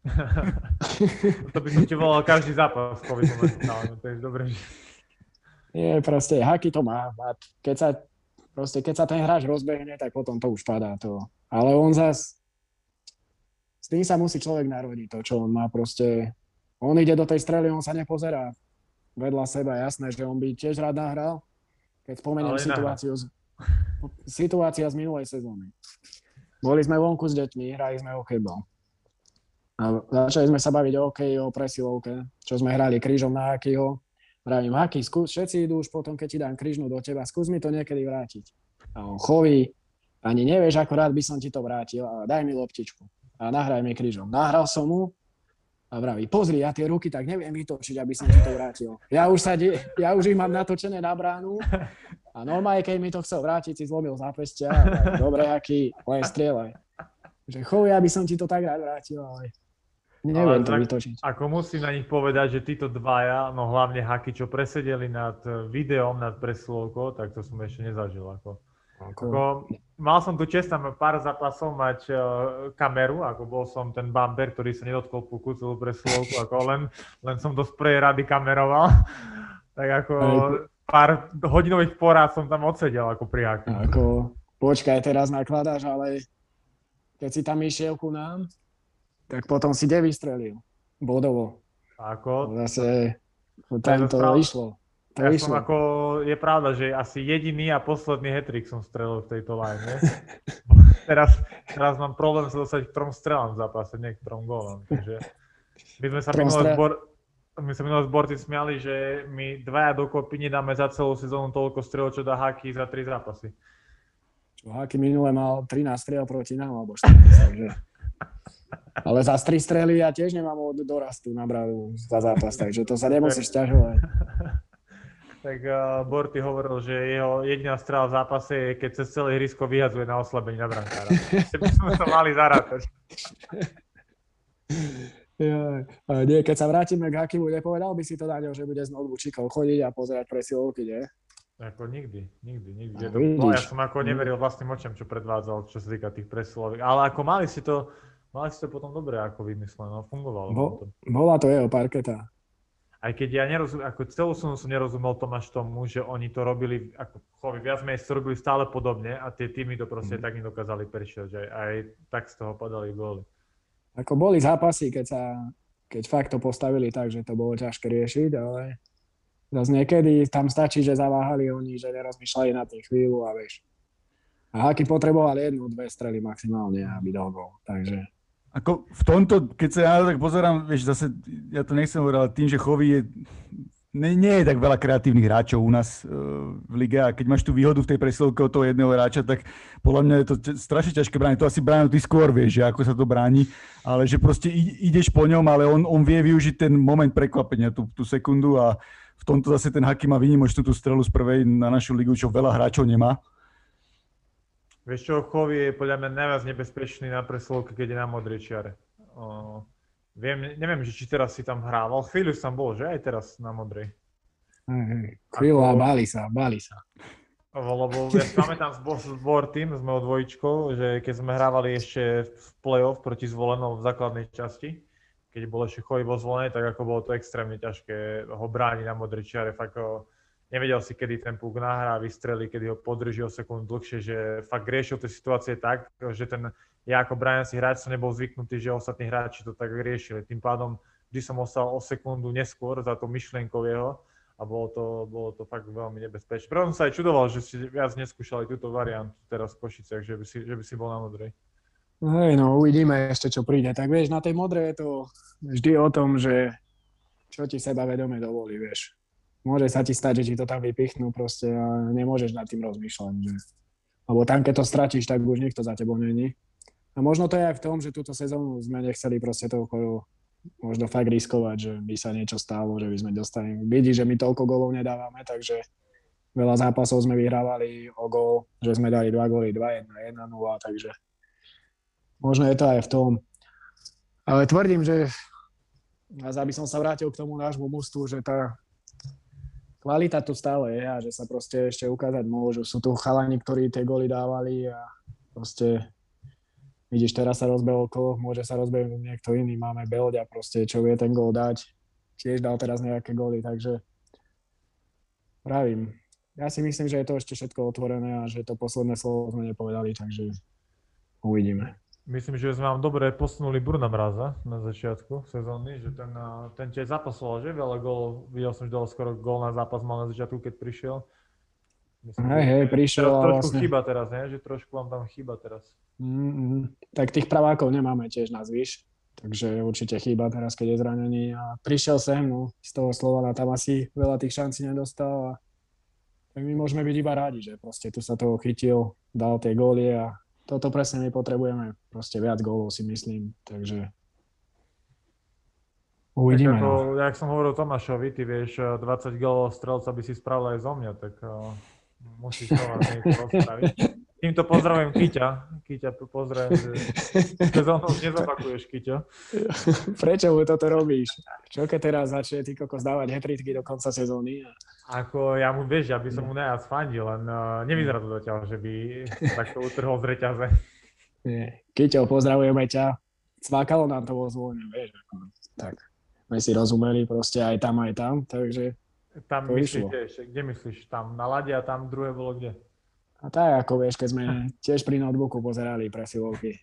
to by som ti volal každý zápas, momentálne, to je dobré. Nie, proste, haky to má. Keď sa, proste, keď sa ten hráč rozbehne, tak potom to už padá. To. Ale on zas, s tým sa musí človek narodiť, to, čo on má proste. On ide do tej strely, on sa nepozerá vedľa seba, jasné, že on by tiež rád nahral, keď spomeniem situáciu z, situácia z minulej sezóny. Boli sme vonku s deťmi, hrali sme hokejbal. A začali sme sa baviť o hokeji, o presilovke, čo sme hrali krížom na Hakyho. Vravím, Haky, skús, všetci idú už potom, keď ti dám krížnu do teba, skús mi to niekedy vrátiť. A on choví, ani nevieš, ako rád by som ti to vrátil, ale daj mi loptičku a nahraj mi krížom. Nahral som mu a vraví, pozri, ja tie ruky tak neviem vytočiť, aby som ti to vrátil. Ja už, sa de- ja už ich mám natočené na bránu a normálne, keď mi to chcel vrátiť, si zlomil zápestia. Dobre, aký, len strieľaj. Že chov, ja by som ti to tak rád vrátil, ale Neviem to tak- vytočiť. Ako musím na nich povedať, že títo dvaja, no hlavne Haky, čo presedeli nad eh, videom, nad presilovkou, tak to som ešte nezažil. Ako. Ako, mal som tu čest tam pár zápasov mať uh, kameru, ako bol som ten bumper, ktorý sa nedotkol puku celú presilovku, ako len, len som do spreje rady kameroval. tak ako pár hodinových porád som tam odsedel ako pri Haky. ako, počkaj, teraz nakladáš, ale keď si tam išiel ku nám, tak potom si kde vystrelil? Bodovo. Ako, Zase tam to išlo. Ja som ako, je pravda, že asi jediný a posledný hetrik som strelil v tejto line. teraz, teraz mám problém sa dostať k trom strelám v zápase, nie k trom gólom. Takže my sme sa strel- zbor, my sa minulé zborty smiali, že my dvaja dokopy nedáme za celú sezónu toľko strel, čo dá Haky za tri zápasy. Čo Haky minule mal 13 striel proti nám, alebo 14, takže... Ale za 3 strely ja tiež nemám od dorastu na bradu za zápas, takže to sa nemusíš ťažovať. Tak uh, Borty hovoril, že jeho jediná strela v zápase je, keď cez celé ihrisko vyhazuje na oslabenie na brankára. By sme to mali zarátať. Ja, nie, keď sa vrátime k Hakimu, nepovedal by si to Daňo, že bude s notebookom chodiť a pozerať presilovky, nie? Ako nikdy, nikdy, nikdy. A no, ja som ako neveril vlastným očam, čo predvádzal, čo sa týka tých presiloviek. Ale ako mali si to, mali si to potom dobre ako vymyslené, no, fungovalo. Bo- to. Bola to jeho parketa. Aj keď ja nerozumiem, ako celú som, som nerozumel Tomáš tomu, že oni to robili, ako chovy, viac menej to robili stále podobne a tie týmy to proste Mhm. tak nedokázali prečítať, že aj, aj tak z toho padali góly. Ako boli zápasy, keď sa, keď fakt to postavili tak, že to bolo ťažké riešiť, ale zase niekedy tam stačí, že zaváhali oni, že nerozmýšľali na tým chvíľu a vieš. A Haky potreboval jednu, dve strely maximálne, aby dal gol. Takže Ako v tomto, keď sa ja tak pozerám, vieš, zase, ja to nechcem hovoriť, ale tým, že chovy je, nie, nie je tak veľa kreatívnych hráčov u nás uh, v lige a keď máš tú výhodu v tej presilovke od toho jedného hráča, tak podľa mňa je to strašne ťažké brániť. To asi bráňo ty skôr vieš, že ako sa to bráni, ale že proste ideš po ňom, ale on, on vie využiť ten moment prekvapenia, tú, tú sekundu a v tomto zase ten Haky má výnimočnú tú strelu z prvej na našu ligu, čo veľa hráčov nemá. Vieš čo, Chovy je podľa mňa najviac nebezpečný na presilovke, keď je na modrej čiare. O, viem, neviem, že či teraz si tam hrával, chvíľu tam bol, že aj teraz na modrej. hej. chvíľu a báli sa, báli sa. Lebo ja pamätám z Bo- z Board Team, s mojou dvojičkou, že keď sme hrávali ešte v play-off proti zvolenou v základnej časti, keď bol ešte Chovy vo zvolenej, tak ako bolo to extrémne ťažké ho brániť na modrej čiare. Fakt nevedel si, kedy ten puk nahrá, vystrelí, kedy ho podrží o sekundu dlhšie, že fakt riešil tie situácie tak, že ten, ja ako bráňací hráč som nebol zvyknutý, že ostatní hráči to tak riešili. Tým pádom vždy som ostal o sekundu neskôr za to myšlienkou jeho a bolo to, bolo to fakt veľmi nebezpečné. Preto som sa aj čudoval, že si viac neskúšali túto variantu teraz v Košiciach, že by si, že by si bol na modrej. Hej, no uvidíme ešte, čo príde. Tak vieš, na tej modrej je to vždy o tom, že čo ti seba vedome dovolí, vieš. Môže sa ti stať, že ti to tam vypichnú proste a nemôžeš nad tým rozmýšľať. Že... Lebo tam, keď to stratíš, tak už nikto za tebou není. A možno to je aj v tom, že túto sezónu sme nechceli proste toľko možno fakt riskovať, že by sa niečo stalo, že by sme dostali. Vidí, že my toľko golov nedávame, takže veľa zápasov sme vyhrávali o gol, že sme dali 2 góly, 2-1, 1-0, takže možno je to aj v tom. Ale tvrdím, že zase aby som sa vrátil k tomu nášmu mužstvu, že tá kvalita tu stále je a že sa proste ešte ukázať môžu. Sú tu chalani, ktorí tie góly dávali a proste vidíš, teraz sa rozbehol kolo, môže sa rozbehnúť niekto iný. Máme Belďa proste, čo vie ten gól dať. Tiež dal teraz nejaké góly, takže pravím. Ja si myslím, že je to ešte všetko otvorené a že to posledné slovo sme nepovedali, takže uvidíme. Myslím, že sme vám dobre posunuli Bruna Mraza na začiatku sezóny, že ten, a, ten tiež zapasoval, že veľa gólov, videl som, že dal skoro gól na zápas mal na začiatku, keď prišiel. Myslím, Hej, hej, prišiel trošku vlastne- chyba teraz, ne? že trošku vám tam chyba teraz. Mm, tak tých pravákov nemáme tiež na zvyš, takže určite chýba teraz, keď je zranený. A prišiel sem, no, z toho Slovana tam asi veľa tých šancí nedostal a tak my môžeme byť iba rádi, že proste tu sa toho chytil, dal tie góly a toto presne my potrebujeme, proste viac gólov si myslím, takže uvidíme. Tak No. ako, jak som hovoril Tomášovi, ty vieš, eh, 20 gólov strelca by si spravil aj zo mňa, tak uh, musíš to niečo rozpraviť. Týmto pozdravujem Kyťa. Kyťa, pozdravujem, že sezónu už nezopakuješ, Kyťo. Prečo mu toto robíš? Čo keď teraz začne ty kokos dávať hetritky do konca sezóny? Ako ja mu, vieš, ja by som mu najviac fandil, len uh, nevyzerá to zatiaľ, že by takto utrhol z reťaze. Nie. Kyťo, pozdravujeme ťa. Cvákalo nám to vo zvone, vieš. Tak, my si rozumeli proste aj tam, aj tam, takže Tam To myslíš, vieš, kde myslíš? Tam na lade a tam druhé bolo kde? A tak ako vieš, keď sme tiež pri notebooku pozerali presilovky.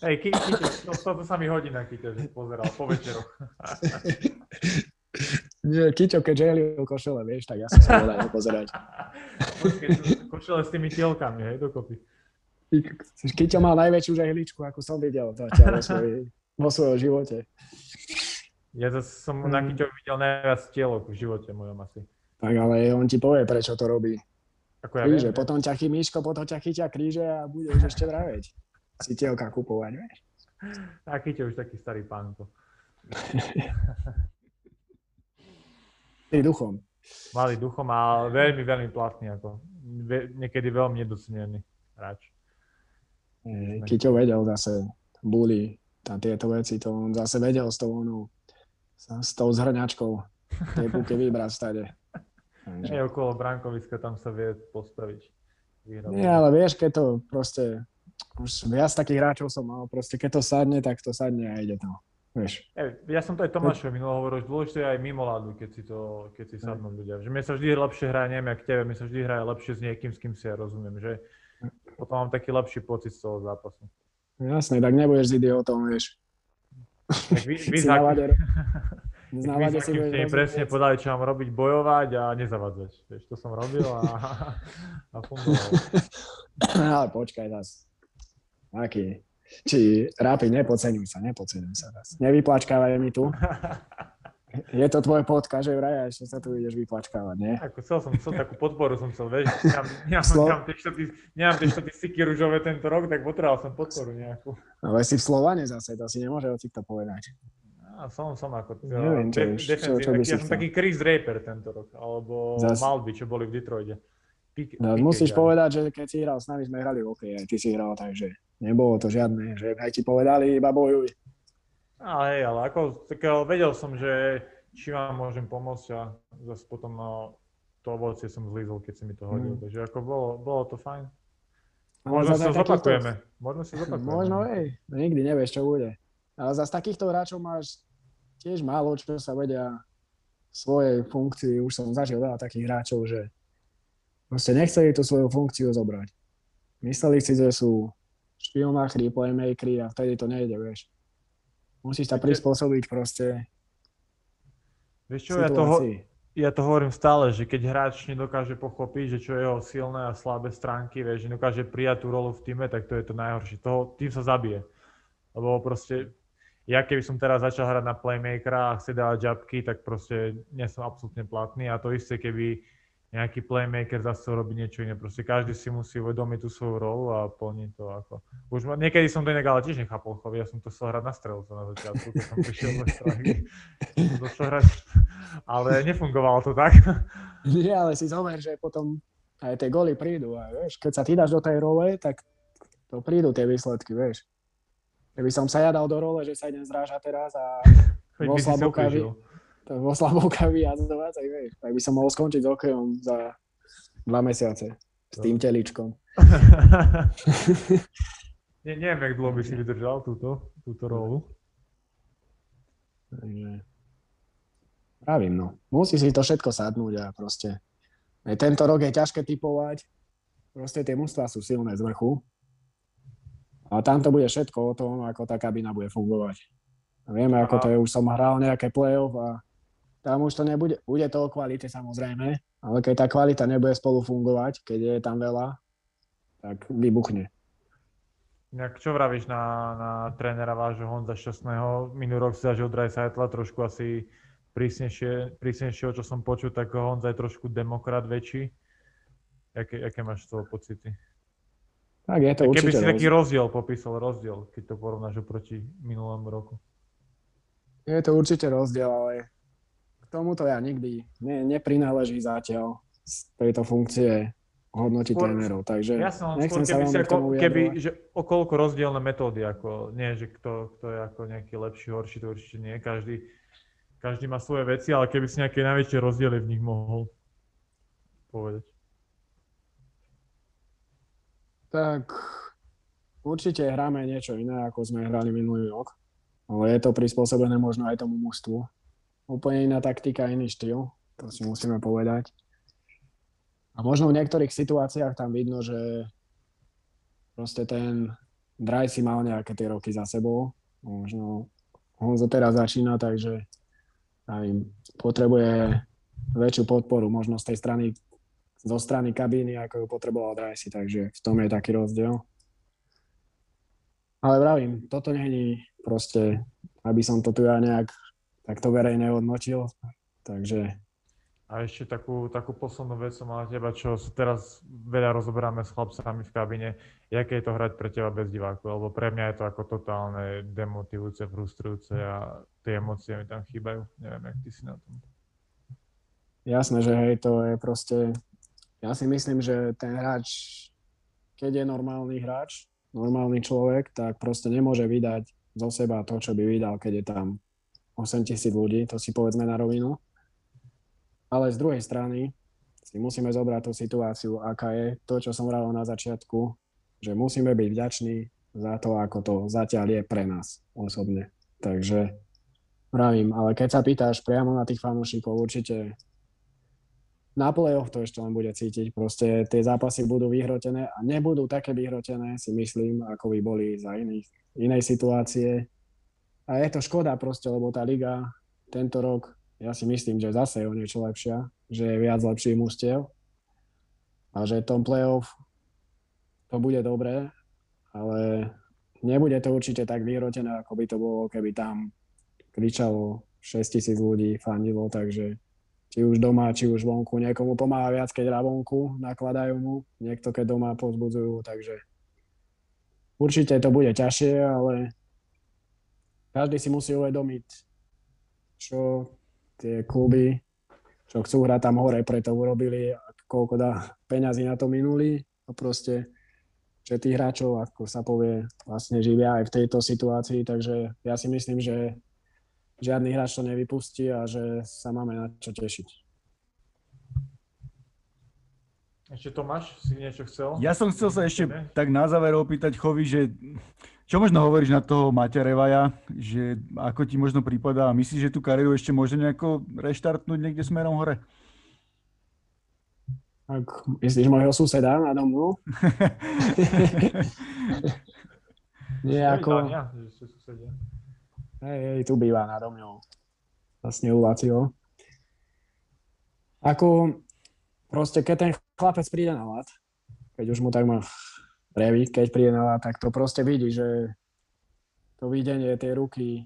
Hej, Kyťo, to, toto sa mi hodí na Kyťo, že pozeral po večeroch. Nie, Kyťo, keď želil košele, vieš, tak ja som sa aj pozerať. Košele s tými tielkami, hej, dokopy. Kyťo mal najväčšiu žehličku, ako som videl zatiaľ vo, svojej, vo svojom živote. Ja zase som na. Kyťo videl najviac tielok v živote mojom asi. Tak ale on ti povie, prečo to robí. Ako ja Kríže, viem, potom ťa chytí Miško, potom ťa chytia kríže a budeš ešte vraveť. Si tielka kupovať, vieš. a Kyťo už taký starý pánko. Ty duchom. Malý duchom a veľmi, veľmi platný, ako niekedy veľmi nedocenený hráč. Kyťo vedel zase buli a tieto veci, to on zase vedel s tou, onou, s tou zhrňačkou tej puky vybrať stade. Nie okolo brankoviska, tam sa vie postaviť. Vyhrať. Nie, ale vieš, keď to proste, už viac takých hráčov som mal, proste keď to sadne, tak to sadne a ide to. Vieš. Ja, ja som to aj Tomášovi minulý hovoril, že dôležité je aj mimo ľadu, keď si, to, keď si sadnú ľudia. Že mne sa vždy lepšie hrá, neviem, jak tebe, mne sa vždy hraje lepšie s niekým, s kým si ja rozumiem, že potom mám taký lepší pocit z toho zápasu. Jasné, tak nebudeš s idiotom, vieš. Tak vy, vy nálade s si akým budeš ste mi rozumieť. presne podali, čo mám robiť, bojovať a nezavadzať. Vieš, to som robil a, a fungovalo. Ale počkaj zas. Aký? Či Rápi, nepodceňuj sa, nepodceňuj sa zas. Nevyplačkávaj mi tu. Je to tvoj podcast, že vraj, a ešte sa tu ideš vyplačkávať, nie? Ako chcel som, chcel takú podporu som chcel, vieš, nemám, nemám, Slo- nemám, tie štaty- nemám tie štatistiky ružové tento rok, tak potreboval som podporu nejakú. Ale si v Slovane zase, to si nemôže to povedať. A som, som ako Neviem, čo de- už- čo- čo defenzívny. by ja si som chcel. taký Chris Draper tento rok, alebo Zas- Malby, čo boli v Detroite. Pik, No, Pickett musíš aj. povedať, že keď si hral s nami, sme hrali OK, aj ty si hral, takže nebolo to žiadne, že aj ti povedali, iba bojuj. Ale hej, ale ako, tak ale vedel som, že či vám môžem pomôcť a zase potom no, to ovocie som zlízol, keď si mi to hodil. Mm. Takže ako bolo, bolo to fajn. Možno takýchto- zopakujeme. Možno si zopakujeme. Možno, hej, no nikdy nevieš, čo bude. Ale zase takýchto hráčov máš tiež málo, čo sa vedia svojej funkcii. Už som zažil veľa takých hráčov, že proste nechceli tú svoju funkciu zobrať. Mysleli si, že sú špionáchri, playmakeri a vtedy to nejde, vieš. Musíš sa prispôsobiť proste Vieš čo, ja to, ho- ja to hovorím stále, že keď hráč nedokáže pochopiť, že čo je jeho silné a slabé stránky, vieš, že nedokáže prijať tú rolu v týme, tak to je to najhoršie. Toho, tým sa zabije. Lebo proste, ja keby som teraz začal hrať na playmakera a chce dávať jabky, tak proste nie som absolútne platný a to isté, keby nejaký playmaker zase robí niečo iné. Proste každý si musí uvedomiť tú svoju rolu a plniť to ako. Už ma, niekedy som to inak ale tiež nechápal, ja som to chcel hrať na strelca na začiatku, keď som prišiel do chcel hrať, ale nefungovalo to tak. Nie, ale si zober, že potom aj tie goly prídu. A vieš, keď sa ty dáš do tej role, tak to prídu tie výsledky, vieš. Keby som sa ja dal do role, že sa idem zrážať teraz a Vo by tak vo slabovka vyjazdovať, tak vieš, tak by som mohol skončiť s hokejom za dva mesiace s tým teličkom. Nie, neviem, jak dlho by si vydržal túto, túto rolu. Takže pravím, no. Musí si to všetko sadnúť a proste. Tento rok je ťažké typovať. Proste tie mužstvá sú silné z vrchu. A tam to bude všetko o tom, ako tá kabina bude fungovať. Vieme, ako to je, už som hral nejaké play-off a tam už to nebude, bude to o kvalite samozrejme, ale keď tá kvalita nebude spolu fungovať, keď je tam veľa, tak vybuchne. Inak čo vravíš na, na trénera vášho Honza Šťastného? Minulý rok si zažil Dreisaitla, trošku asi prísnejšie, prísnejšieho, čo som počul, tak Honza je trošku demokrat väčší. Jaké, aké máš z toho pocity? Tak je to Keby určite si taký rozdiel. rozdiel popísal, rozdiel, keď to porovnáš oproti minulému roku. Je to určite rozdiel, ale k tomuto ja nikdy ne, neprináleží zatiaľ z tejto funkcie hodnotiť Skôr- trénerov, takže len skôr nechcem sa keby si veľmi k tomu keby, vyjadrovať. že o koľko rozdielne metódy, ako nie, že kto, kto je ako nejaký lepší, horší, to určite nie. Každý, každý má svoje veci, ale keby si nejaké najväčšie rozdiely v nich mohol povedať. Tak určite hráme niečo iné, ako sme hrali minulý rok. Ale je to prispôsobené možno aj tomu mužstvu. Úplne iná taktika, iný štýl, to si musíme povedať. A možno v niektorých situáciách tam vidno, že proste ten Draj si mal nejaké tie roky za sebou. Možno Honzo teraz začína, takže neviem, potrebuje väčšiu podporu možno z tej strany zo strany kabíny, ako ju potreboval Drajsi, takže v tom je taký rozdiel. Ale vravím, toto není proste, aby som to tu ja nejak takto verejne hodnotil, takže A ešte takú, takú poslednú vec som mal na teba, čo teraz veľa rozoberáme s chlapcami v kabine. Jaké je to hrať pre teba bez divákov? Lebo pre mňa je to ako totálne demotivujúce, frustrujúce a tie emócie mi tam chýbajú. Neviem, jak ty si na tom. jasné, že hej, to je proste, ja si myslím, že ten hráč, keď je normálny hráč, normálny človek, tak proste nemôže vydať zo seba to, čo by vydal, keď je tam 8 tisíc ľudí, to si povedzme na rovinu. Ale z druhej strany si musíme zobrať tú situáciu, aká je to, čo som hovoril na začiatku, že musíme byť vďační za to, ako to zatiaľ je pre nás osobne. Takže vravím, ale keď sa pýtaš priamo na tých fanúšikov, určite na play-off to ešte len bude cítiť. Proste tie zápasy budú vyhrotené a nebudú také vyhrotené, si myslím, ako by boli za iných, inej situácie. A je to škoda proste, lebo tá liga tento rok, ja si myslím, že zase je o niečo lepšia, že je viac lepších mústiev a že tom play-off to bude dobré, ale nebude to určite tak vyhrotené, ako by to bolo, keby tam kričalo 6 tisíc ľudí, fandilo, takže či už doma, či už vonku. Niekomu pomáha viac, keď hrá vonku, nakladajú mu, niekto keď doma pozbudzujú, takže určite to bude ťažšie, ale každý si musí uvedomiť, čo tie kluby, čo chcú hrať tam hore, preto urobili, koľko dá peňazí na to minuli a proste že tých hráčov, ako sa povie, vlastne živia aj v tejto situácii, takže ja si myslím, že žiadny hráč to nevypustí a že sa máme na čo tešiť. Ešte Tomáš, si niečo chcel? Ja som chcel sa ešte tak na záver opýtať Chovi, že čo možno hovoríš na toho Maťa Revaja, že ako ti možno prípada a myslíš, že tú kariéru ešte môže nejako reštartnúť niekde smerom hore? Ak myslíš môjho suseda na domu? Nie ako... Hej, hej, tu býva nado mňou. Vlastne u Lacio. Ako proste, keď ten chlapec príde na lat, keď už mu tak má reví, keď príde na lat, tak to proste vidí, že to videnie tej ruky,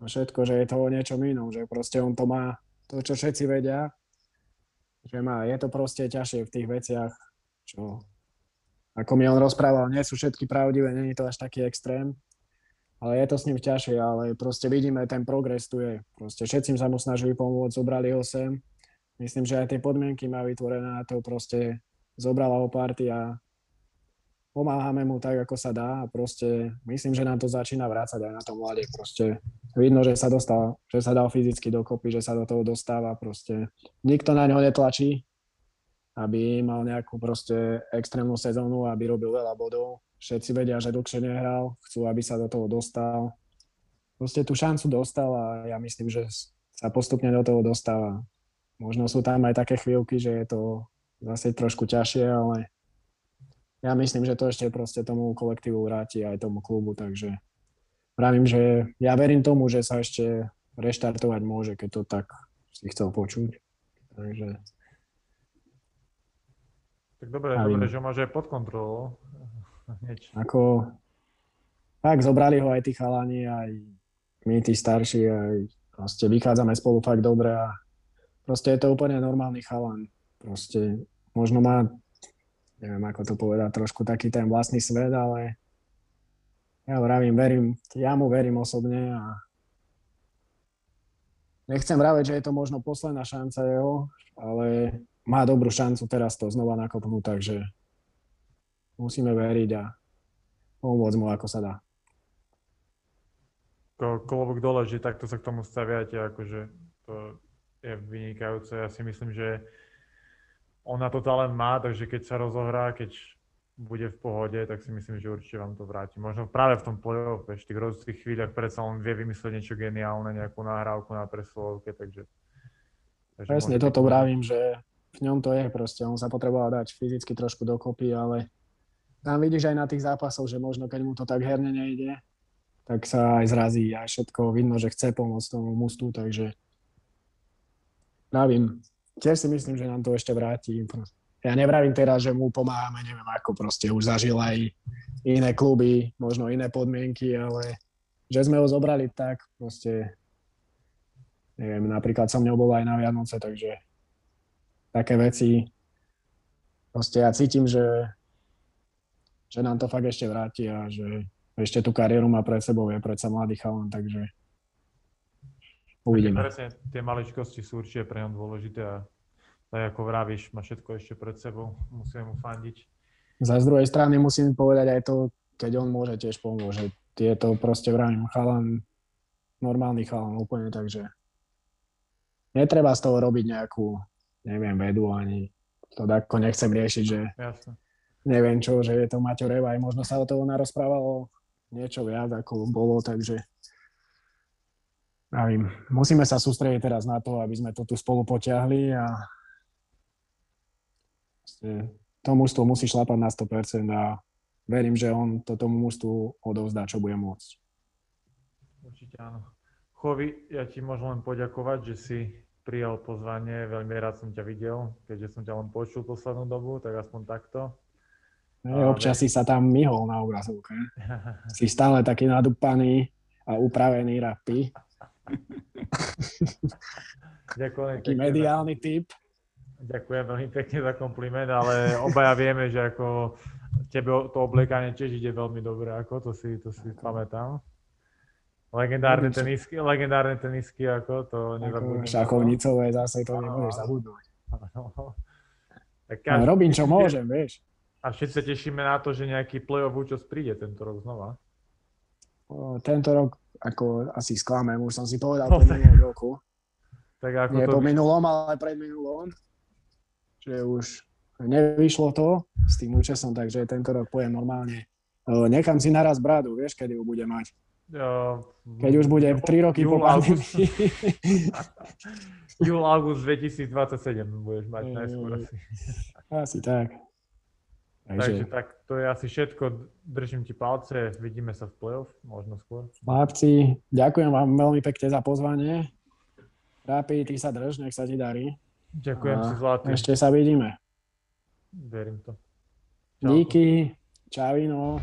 to všetko, že je to o niečom inom, že proste on to má, to, čo všetci vedia, že má, je to proste ťažšie v tých veciach, čo ako mi on rozprával, nie sú všetky pravdivé, nie je to až taký extrém, ale je to s ním ťažšie, ale proste vidíme, ten progres tu je. Proste všetkým sa mu snažili pomôcť, zobrali ho sem. Myslím, že aj tie podmienky má vytvorené na to, proste zobrala ho party a pomáhame mu tak, ako sa dá a proste myslím, že nám to začína vrácať aj na tom mladé. Proste vidno, že sa dostal, že sa dal fyzicky dokopy, že sa do toho dostáva proste. Nikto na ňo netlačí, aby mal nejakú proste extrémnu sezónu, aby robil veľa bodov. Všetci vedia, že dlhšie nehral, chcú, aby sa do toho dostal. Proste tú šancu dostal a ja myslím, že sa postupne do toho dostáva. Možno sú tam aj také chvíľky, že je to zase trošku ťažšie, ale ja myslím, že to ešte proste tomu kolektívu vráti aj tomu klubu, takže vravím, že ja verím tomu, že sa ešte reštartovať môže, keď to tak si chcel počuť. Takže Tak dobre, dobre, že máš aj pod kontrolou. Hneď. ako tak zobrali ho aj tí chalani, aj my tí starší, aj proste vychádzame spolu fakt dobre a proste je to úplne normálny chalan. Proste možno má, neviem ako to povedať, trošku taký ten vlastný svet, ale ja vravím, verím, ja mu verím osobne a nechcem vraveť, že je to možno posledná šanca jeho, ale má dobrú šancu teraz to znova nakopnúť, takže musíme veriť a pomôcť mu, ako sa dá. Klobúk dole, že takto sa k tomu staviate, akože to je vynikajúce. Ja si myslím, že on na to talent má, takže keď sa rozohrá, keď bude v pohode, tak si myslím, že určite vám to vráti. Možno práve v tom play-off, v tých rozhodných chvíľach predsa on vie vymyslieť niečo geniálne, nejakú nahrávku na presilovke, takže... takže Presne toto vravím, že v ňom to je proste. On sa potreboval dať fyzicky trošku dokopy, ale tam vidíš aj na tých zápasoch, že možno keď mu to tak herne nejde, tak sa aj zrazí a všetko vidno, že chce pomôcť tomu mustu, takže pravím, tiež si myslím, že nám to ešte vráti. Ja nevravím teraz, že mu pomáhame, neviem ako proste, už zažil aj iné kluby, možno iné podmienky, ale že sme ho zobrali tak, proste, neviem, napríklad som ňou bol aj na Vianoce, takže také veci, proste ja cítim, že, že nám to fakt ešte vráti a že ešte tú kariéru má pred sebou, je predsa mladý chalan, takže uvidíme. Presne, tie maličkosti sú určite pre ňom dôležité a tak ako vravíš, má všetko ešte pred sebou, musíme mu fandiť. Za z druhej strany musím povedať aj to, keď on môže tiež pomôcť, že je to proste vravím chalan, normálny chalan úplne, takže netreba z toho robiť nejakú, neviem, vedu ani to ako nechcem riešiť, že Jasne. Neviem čo, že je to Maťo Revaj, možno sa o toho narozprávalo niečo viac, ako bolo, takže Pravím, musíme sa sústrediť teraz na to, aby sme to tu spolu potiahli a to mužstvo musí šlapať na 100% a verím, že on to tomu mužstvu odovzdá, čo bude môcť. Určite áno. Chovi, ja ti môžem len poďakovať, že si prijal pozvanie, veľmi rád som ťa videl, keďže som ťa len počul poslednú dobu, tak aspoň takto. Ne, občas si sa tam myhol na obrazovke. si stále taký nadúpaný a upravený rapy. Ďakujem. Taký mediálny typ. Ďakujem veľmi pekne za kompliment, ale obaja vieme, že ako tebe to obliekanie tiež ide veľmi dobre, ako to si, to si pamätám. Legendárne tenisky, legendárne tenisky, ako to nezabudneme. Šachovnicové zase to nemôžeš zabudnúť. No, robím, čo môžem, vieš. A všetci sa tešíme na to, že nejaký play-off účasť príde tento rok znova. Tento rok ako asi sklamem, už som si povedal no, po minulom roku. Tak ako Nie to... po minulom, ale pred minulom že už nevyšlo to s tým účesom, takže tento rok pojem normálne. Nechám si naraz bradu, vieš, kedy ju bude mať. Keď už bude 3 roky po pandémii. Júl, august 2027 budeš mať najskôr asi. Asi tak. Takže... Takže tak to je asi všetko. Držím ti palce, vidíme sa v play-off, možno skôr. Chlapci, ďakujem vám veľmi pekne za pozvanie. Rápi, ty sa drž, nech sa ti darí. Ďakujem a si zlatý. Ešte sa vidíme. Verím to. Čau. Díky. Čavino.